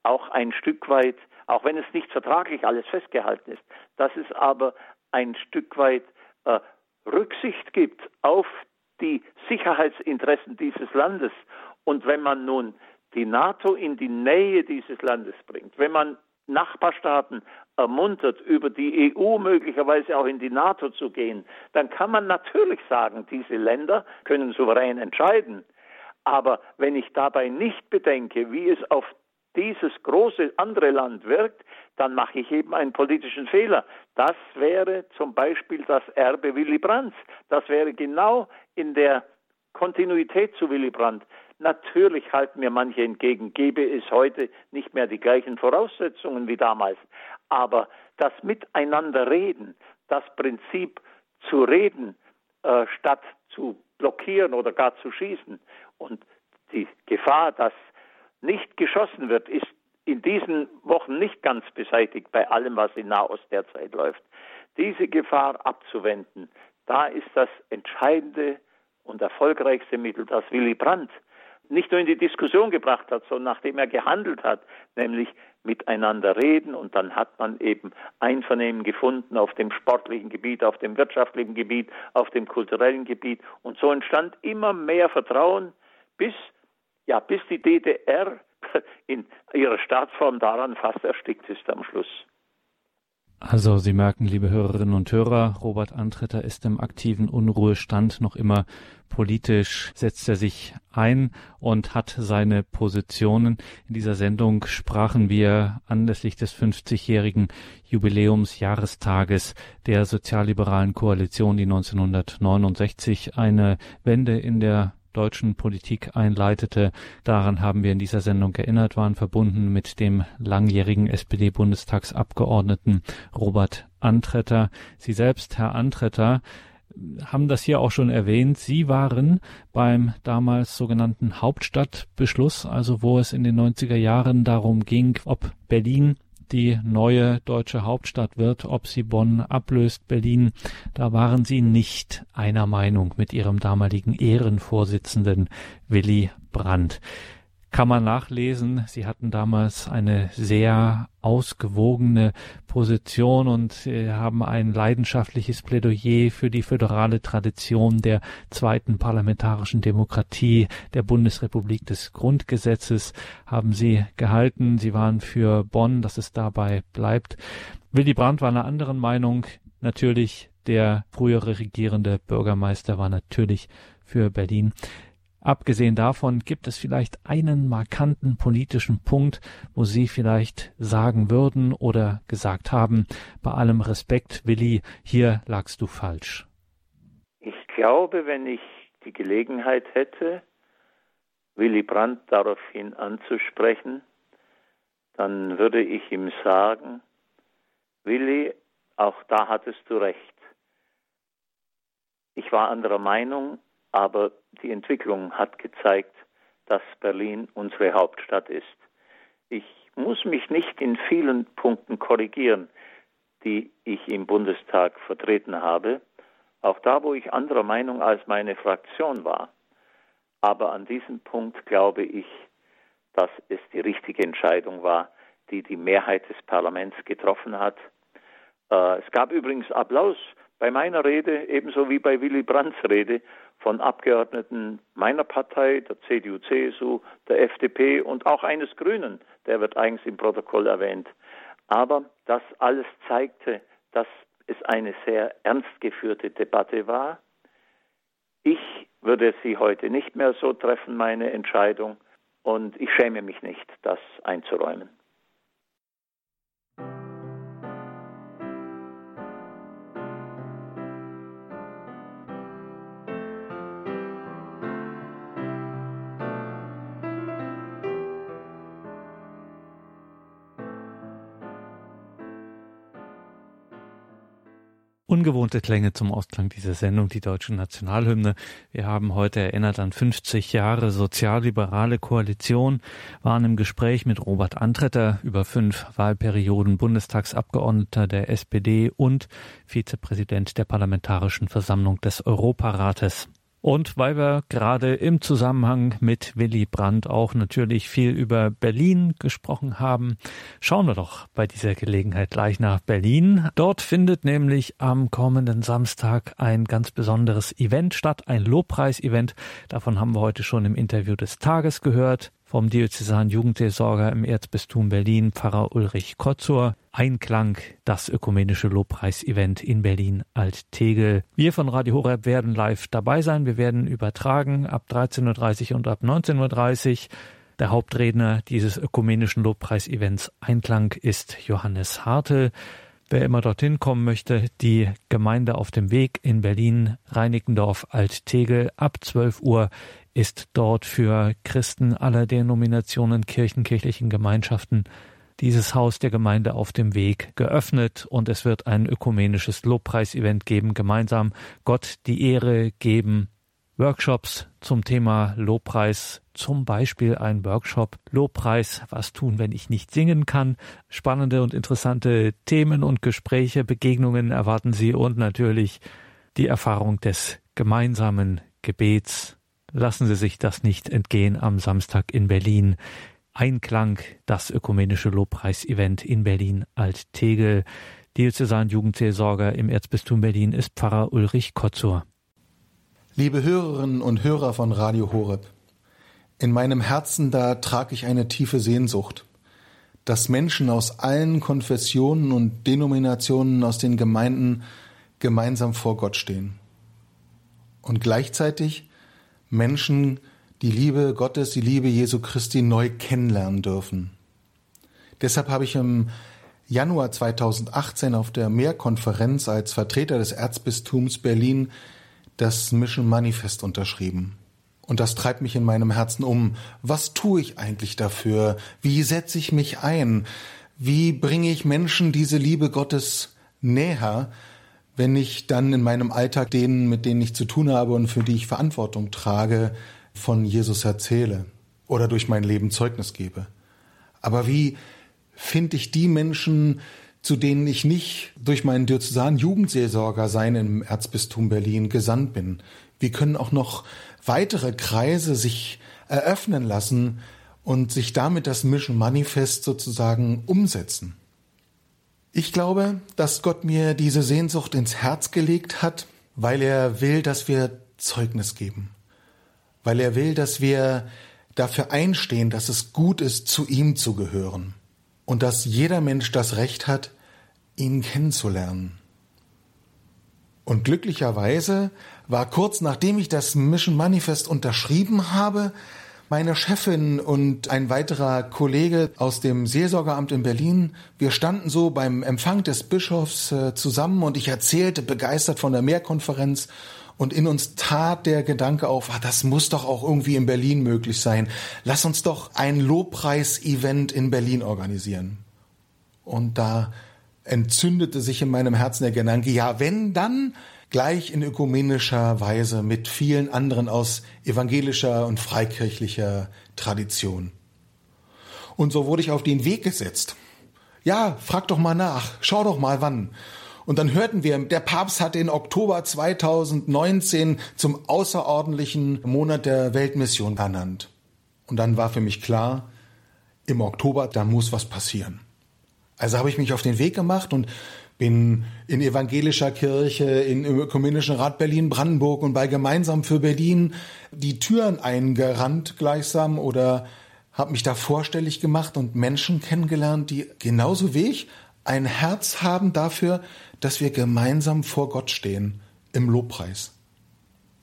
auch ein Stück weit, auch wenn es nicht vertraglich alles festgehalten ist, dass es aber ein Stück weit äh, Rücksicht gibt auf die Sicherheitsinteressen dieses Landes. Und wenn man nun die NATO in die Nähe dieses Landes bringt, wenn man Nachbarstaaten ermuntert, über die EU möglicherweise auch in die NATO zu gehen, dann kann man natürlich sagen, diese Länder können souverän entscheiden. Aber wenn ich dabei nicht bedenke, wie es auf dieses große andere Land wirkt, dann mache ich eben einen politischen Fehler. Das wäre zum Beispiel das Erbe Willy Brandts. Das wäre genau in der Kontinuität zu Willy Brandt. Natürlich halten mir manche entgegen, gäbe es heute nicht mehr die gleichen Voraussetzungen wie damals. Aber das Miteinander reden, das Prinzip zu reden, äh, statt zu blockieren oder gar zu schießen und die Gefahr, dass nicht geschossen wird, ist in diesen Wochen nicht ganz beseitigt bei allem, was in Nahost derzeit läuft. Diese Gefahr abzuwenden, da ist das entscheidende und erfolgreichste Mittel, das Willy Brandt nicht nur in die Diskussion gebracht hat, sondern nachdem er gehandelt hat, nämlich miteinander reden und dann hat man eben Einvernehmen gefunden auf dem sportlichen Gebiet, auf dem wirtschaftlichen Gebiet, auf dem kulturellen Gebiet und so entstand immer mehr Vertrauen, bis ja, bis die DDR <laughs> in ihrer Staatsform daran fast erstickt ist am Schluss.
Also Sie merken, liebe Hörerinnen und Hörer, Robert Antretter ist im aktiven Unruhestand noch immer politisch, setzt er sich ein und hat seine Positionen. In dieser Sendung sprachen wir anlässlich des 50-jährigen Jubiläumsjahrestages der sozialliberalen Koalition, die 1969 eine Wende in der deutschen Politik einleitete. Daran haben wir in dieser Sendung erinnert, waren verbunden mit dem langjährigen SPD-Bundestagsabgeordneten Robert Antretter. Sie selbst, Herr Antretter, haben das hier auch schon erwähnt. Sie waren beim damals sogenannten Hauptstadtbeschluss, also wo es in den 90er Jahren darum ging, ob Berlin die neue deutsche Hauptstadt wird, ob sie Bonn ablöst, Berlin, da waren sie nicht einer Meinung mit ihrem damaligen Ehrenvorsitzenden Willy Brandt kann man nachlesen. Sie hatten damals eine sehr ausgewogene Position und äh, haben ein leidenschaftliches Plädoyer für die föderale Tradition der zweiten parlamentarischen Demokratie der Bundesrepublik des Grundgesetzes haben sie gehalten. Sie waren für Bonn, dass es dabei bleibt. Willy Brandt war einer anderen Meinung. Natürlich der frühere regierende Bürgermeister war natürlich für Berlin. Abgesehen davon gibt es vielleicht einen markanten politischen Punkt, wo Sie vielleicht sagen würden oder gesagt haben, bei allem Respekt, Willi, hier lagst du falsch.
Ich glaube, wenn ich die Gelegenheit hätte, Willy Brandt daraufhin anzusprechen, dann würde ich ihm sagen, Willi, auch da hattest du recht. Ich war anderer Meinung, aber die Entwicklung hat gezeigt, dass Berlin unsere Hauptstadt ist. Ich muss mich nicht in vielen Punkten korrigieren, die ich im Bundestag vertreten habe, auch da, wo ich anderer Meinung als meine Fraktion war. Aber an diesem Punkt glaube ich, dass es die richtige Entscheidung war, die die Mehrheit des Parlaments getroffen hat. Äh, es gab übrigens Applaus bei meiner Rede, ebenso wie bei Willy Brandts Rede, von Abgeordneten meiner Partei, der CDU, CSU, der FDP und auch eines Grünen, der wird eigens im Protokoll erwähnt. Aber das alles zeigte, dass es eine sehr ernst geführte Debatte war. Ich würde sie heute nicht mehr so treffen, meine Entscheidung, und ich schäme mich nicht, das einzuräumen.
Ungewohnte Klänge zum Ausklang dieser Sendung, die deutsche Nationalhymne. Wir haben heute erinnert an 50 Jahre sozialliberale Koalition, waren im Gespräch mit Robert Antretter über fünf Wahlperioden Bundestagsabgeordneter der SPD und Vizepräsident der Parlamentarischen Versammlung des Europarates. Und weil wir gerade im Zusammenhang mit Willy Brandt auch natürlich viel über Berlin gesprochen haben, schauen wir doch bei dieser Gelegenheit gleich nach Berlin. Dort findet nämlich am kommenden Samstag ein ganz besonderes Event statt, ein Lobpreis-Event. Davon haben wir heute schon im Interview des Tages gehört vom Diözesan Jugendseelsorger im Erzbistum Berlin, Pfarrer Ulrich Kotzur. Einklang, das ökumenische Lobpreis-Event in Berlin Alt-Tegel. Wir von Radio Horeb werden live dabei sein. Wir werden übertragen ab 13.30 Uhr und ab 19.30 Uhr. Der Hauptredner dieses ökumenischen Lobpreis-Events Einklang ist Johannes Hartel. Wer immer dorthin kommen möchte, die Gemeinde auf dem Weg in Berlin, Reinickendorf, Alt-Tegel ab 12 Uhr ist dort für Christen aller Denominationen, Kirchen, kirchlichen Gemeinschaften dieses Haus der Gemeinde auf dem Weg geöffnet und es wird ein ökumenisches Lobpreisevent geben, gemeinsam Gott die Ehre geben, Workshops zum Thema Lobpreis, zum Beispiel ein Workshop Lobpreis, was tun, wenn ich nicht singen kann. Spannende und interessante Themen und Gespräche, Begegnungen erwarten Sie und natürlich die Erfahrung des gemeinsamen Gebets Lassen Sie sich das nicht entgehen am Samstag in Berlin. Einklang, das ökumenische Lobpreisevent in Berlin Alt-Tegel. Diözesan Jugendseelsorger im Erzbistum Berlin ist Pfarrer Ulrich Kotzur.
Liebe Hörerinnen und Hörer von Radio Horeb, in meinem Herzen da trage ich eine tiefe Sehnsucht, dass Menschen aus allen Konfessionen und Denominationen aus den Gemeinden gemeinsam vor Gott stehen. Und gleichzeitig Menschen die Liebe Gottes, die Liebe Jesu Christi neu kennenlernen dürfen. Deshalb habe ich im Januar 2018 auf der Mehrkonferenz als Vertreter des Erzbistums Berlin das Mission Manifest unterschrieben. Und das treibt mich in meinem Herzen um. Was tue ich eigentlich dafür? Wie setze ich mich ein? Wie bringe ich Menschen diese Liebe Gottes näher? Wenn ich dann in meinem Alltag denen, mit denen ich zu tun habe und für die ich Verantwortung trage, von Jesus erzähle oder durch mein Leben Zeugnis gebe. Aber wie finde ich die Menschen, zu denen ich nicht durch meinen Diözesan Jugendseelsorger sein im Erzbistum Berlin gesandt bin? Wie können auch noch weitere Kreise sich eröffnen lassen und sich damit das Mission Manifest sozusagen umsetzen? Ich glaube, dass Gott mir diese Sehnsucht ins Herz gelegt hat, weil er will, dass wir Zeugnis geben, weil er will, dass wir dafür einstehen, dass es gut ist, zu ihm zu gehören und dass jeder Mensch das Recht hat, ihn kennenzulernen. Und glücklicherweise war kurz nachdem ich das Mission Manifest unterschrieben habe, meine Chefin und ein weiterer Kollege aus dem Seelsorgeramt in Berlin, wir standen so beim Empfang des Bischofs äh, zusammen und ich erzählte begeistert von der Mehrkonferenz und in uns tat der Gedanke auf, ah, das muss doch auch irgendwie in Berlin möglich sein. Lass uns doch ein Lobpreis-Event in Berlin organisieren. Und da entzündete sich in meinem Herzen der Gedanke, ja, wenn dann gleich in ökumenischer Weise mit vielen anderen aus evangelischer und freikirchlicher Tradition. Und so wurde ich auf den Weg gesetzt. Ja, frag doch mal nach, schau doch mal wann. Und dann hörten wir, der Papst hat den Oktober 2019 zum außerordentlichen Monat der Weltmission ernannt. Und dann war für mich klar, im Oktober, da muss was passieren. Also habe ich mich auf den Weg gemacht und bin in evangelischer Kirche, in, im Ökumenischen Rat Berlin-Brandenburg und bei Gemeinsam für Berlin die Türen eingerannt gleichsam oder habe mich da vorstellig gemacht und Menschen kennengelernt, die genauso wie ich ein Herz haben dafür, dass wir gemeinsam vor Gott stehen im Lobpreis.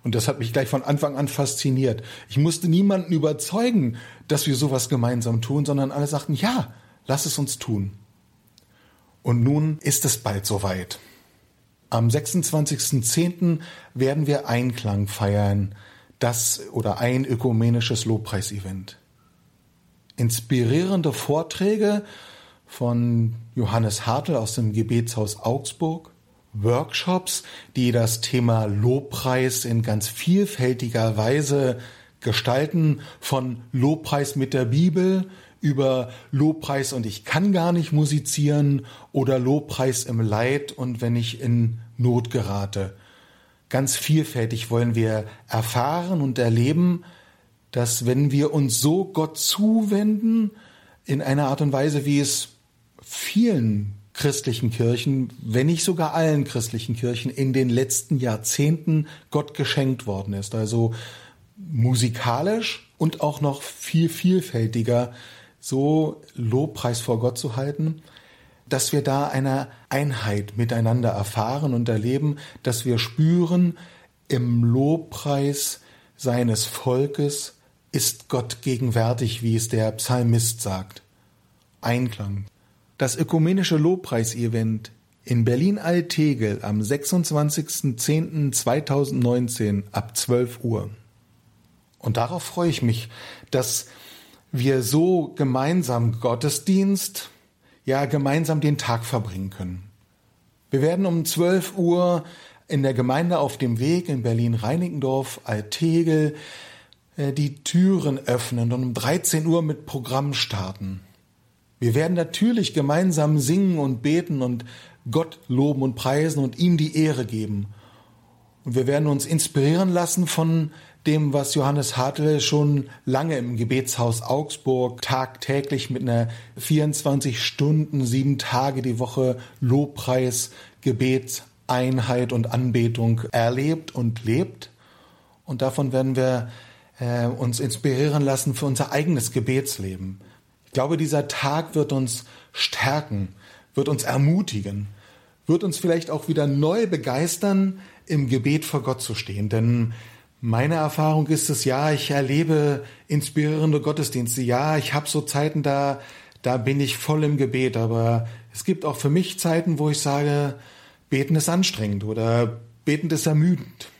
Und das hat mich gleich von Anfang an fasziniert. Ich musste niemanden überzeugen, dass wir sowas gemeinsam tun, sondern alle sagten, ja, lass es uns tun. Und nun ist es bald soweit. Am 26.10. werden wir Einklang feiern, das oder ein ökumenisches Lobpreisevent. Inspirierende Vorträge von Johannes Hartl aus dem Gebetshaus Augsburg, Workshops, die das Thema Lobpreis in ganz vielfältiger Weise gestalten, von Lobpreis mit der Bibel über Lobpreis und ich kann gar nicht musizieren oder Lobpreis im Leid und wenn ich in Not gerate. Ganz vielfältig wollen wir erfahren und erleben, dass wenn wir uns so Gott zuwenden, in einer Art und Weise, wie es vielen christlichen Kirchen, wenn nicht sogar allen christlichen Kirchen in den letzten Jahrzehnten Gott geschenkt worden ist. Also musikalisch und auch noch viel vielfältiger so Lobpreis vor Gott zu halten, dass wir da eine Einheit miteinander erfahren und erleben, dass wir spüren, im Lobpreis seines Volkes ist Gott gegenwärtig, wie es der Psalmist sagt. Einklang. Das ökumenische Lobpreisevent in Berlin-Altegel am 26.10.2019 ab 12 Uhr. Und darauf freue ich mich, dass wir so gemeinsam Gottesdienst, ja gemeinsam den Tag verbringen können. Wir werden um 12 Uhr in der Gemeinde auf dem Weg in Berlin-Reinickendorf, Altegel, äh, die Türen öffnen und um 13 Uhr mit Programm starten. Wir werden natürlich gemeinsam singen und beten und Gott loben und preisen und ihm die Ehre geben. Und wir werden uns inspirieren lassen von dem, was Johannes Hartl schon lange im Gebetshaus Augsburg tagtäglich mit einer 24 Stunden, sieben Tage die Woche Lobpreis, Gebetseinheit und Anbetung erlebt und lebt. Und davon werden wir äh, uns inspirieren lassen für unser eigenes Gebetsleben. Ich glaube, dieser Tag wird uns stärken, wird uns ermutigen, wird uns vielleicht auch wieder neu begeistern, im Gebet vor Gott zu stehen. Denn meine Erfahrung ist es, ja, ich erlebe inspirierende Gottesdienste. Ja, ich habe so Zeiten, da, da bin ich voll im Gebet. Aber es gibt auch für mich Zeiten, wo ich sage, beten ist anstrengend oder beten ist ermüdend.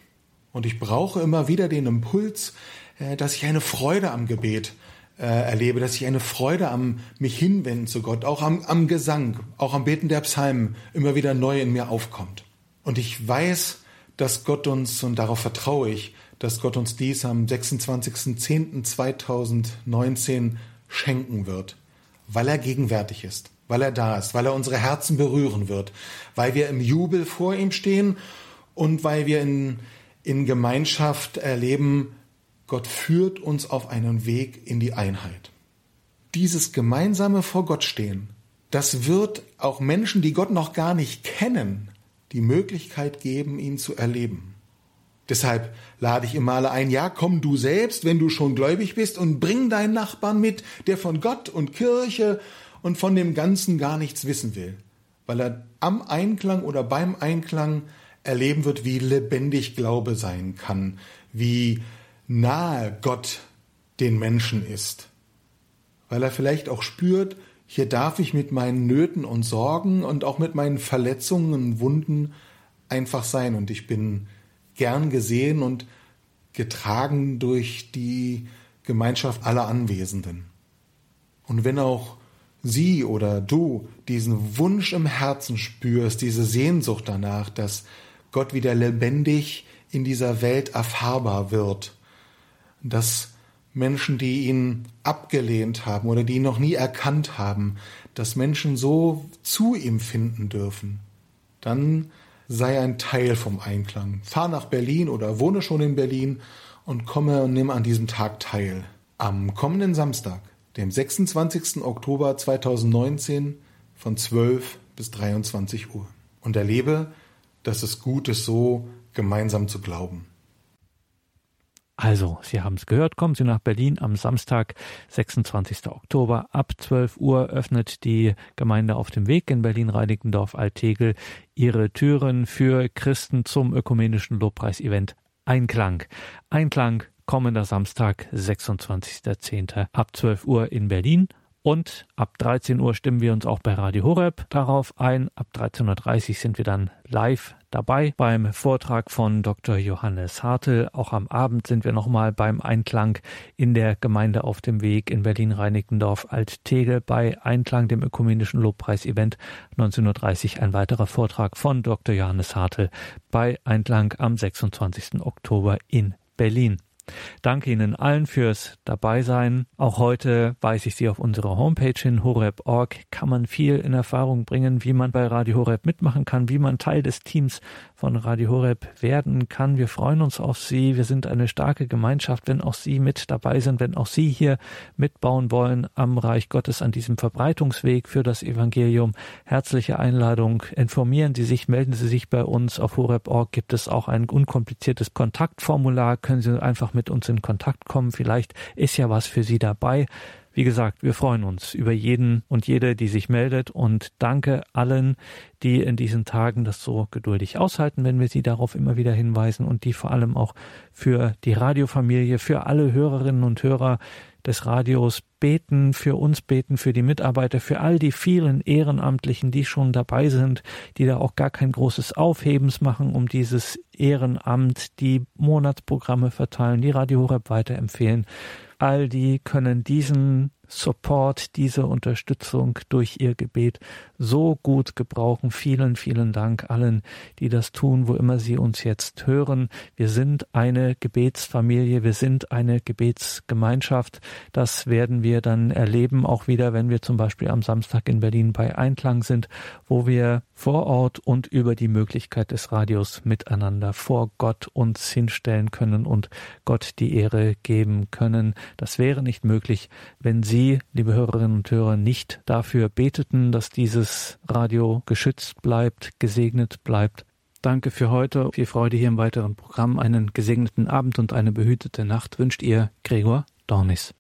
Und ich brauche immer wieder den Impuls, äh, dass ich eine Freude am Gebet äh, erlebe, dass ich eine Freude am mich hinwenden zu Gott, auch am, am Gesang, auch am Beten der Psalmen immer wieder neu in mir aufkommt. Und ich weiß, dass Gott uns, und darauf vertraue ich, dass Gott uns dies am 26.10.2019 schenken wird, weil er gegenwärtig ist, weil er da ist, weil er unsere Herzen berühren wird, weil wir im Jubel vor ihm stehen und weil wir in, in Gemeinschaft erleben, Gott führt uns auf einen Weg in die Einheit. Dieses gemeinsame vor Gott stehen, das wird auch Menschen, die Gott noch gar nicht kennen, die Möglichkeit geben, ihn zu erleben. Deshalb lade ich immer alle ein, ja, komm du selbst, wenn du schon gläubig bist, und bring deinen Nachbarn mit, der von Gott und Kirche und von dem Ganzen gar nichts wissen will, weil er am Einklang oder beim Einklang erleben wird, wie lebendig Glaube sein kann, wie nahe Gott den Menschen ist, weil er vielleicht auch spürt, hier darf ich mit meinen Nöten und Sorgen und auch mit meinen Verletzungen und Wunden einfach sein. Und ich bin gern gesehen und getragen durch die Gemeinschaft aller Anwesenden. Und wenn auch Sie oder du diesen Wunsch im Herzen spürst, diese Sehnsucht danach, dass Gott wieder lebendig in dieser Welt erfahrbar wird, dass Menschen, die ihn abgelehnt haben oder die ihn noch nie erkannt haben, dass Menschen so zu ihm finden dürfen, dann sei ein Teil vom Einklang. Fahr nach Berlin oder wohne schon in Berlin und komme und nimm an diesem Tag teil. Am kommenden Samstag, dem 26. Oktober 2019 von 12 bis 23 Uhr. und erlebe, dass es gut ist, so gemeinsam zu glauben.
Also, Sie haben es gehört, kommen Sie nach Berlin am Samstag, 26. Oktober. Ab 12 Uhr öffnet die Gemeinde auf dem Weg in Berlin-Reinickendorf-Altegel ihre Türen für Christen zum ökumenischen Lobpreisevent Einklang. Einklang kommender Samstag, 26.10. ab 12 Uhr in Berlin. Und ab 13 Uhr stimmen wir uns auch bei Radio Horeb darauf ein. Ab 13.30 Uhr sind wir dann live dabei beim Vortrag von Dr. Johannes Hartel. Auch am Abend sind wir nochmal beim Einklang in der Gemeinde auf dem Weg in Berlin-Reinickendorf Alt-Tegel bei Einklang, dem ökumenischen Lobpreisevent 19.30 Uhr. Ein weiterer Vortrag von Dr. Johannes Hartel bei Einklang am 26. Oktober in Berlin. Danke Ihnen allen fürs Dabeisein. Auch heute weise ich Sie auf unsere Homepage hin, horeb.org. Kann man viel in Erfahrung bringen, wie man bei Radio Horeb mitmachen kann, wie man Teil des Teams von Radio Horeb werden kann. Wir freuen uns auf Sie. Wir sind eine starke Gemeinschaft, wenn auch Sie mit dabei sind, wenn auch Sie hier mitbauen wollen am Reich Gottes an diesem Verbreitungsweg für das Evangelium. Herzliche Einladung. Informieren Sie sich, melden Sie sich bei uns. Auf horeb.org gibt es auch ein unkompliziertes Kontaktformular. Können Sie einfach mit uns in Kontakt kommen. Vielleicht ist ja was für Sie dabei. Wie gesagt, wir freuen uns über jeden und jede, die sich meldet und danke allen, die in diesen Tagen das so geduldig aushalten, wenn wir sie darauf immer wieder hinweisen und die vor allem auch für die Radiofamilie, für alle Hörerinnen und Hörer des Radios beten, für uns beten, für die Mitarbeiter, für all die vielen Ehrenamtlichen, die schon dabei sind, die da auch gar kein großes Aufhebens machen, um dieses Ehrenamt, die Monatsprogramme verteilen, die Radio Horeb weiterempfehlen. All die können diesen Support, diese Unterstützung durch ihr Gebet so gut gebrauchen. Vielen, vielen Dank allen, die das tun, wo immer sie uns jetzt hören. Wir sind eine Gebetsfamilie, wir sind eine Gebetsgemeinschaft. Das werden wir dann erleben, auch wieder, wenn wir zum Beispiel am Samstag in Berlin bei Einklang sind, wo wir vor Ort und über die Möglichkeit des Radios miteinander vor Gott uns hinstellen können und Gott die Ehre geben können. Das wäre nicht möglich, wenn Sie liebe Hörerinnen und Hörer, nicht dafür beteten, dass dieses Radio geschützt bleibt, gesegnet bleibt. Danke für heute. Viel Freude hier im weiteren Programm. Einen gesegneten Abend und eine behütete Nacht wünscht ihr Gregor Dornis.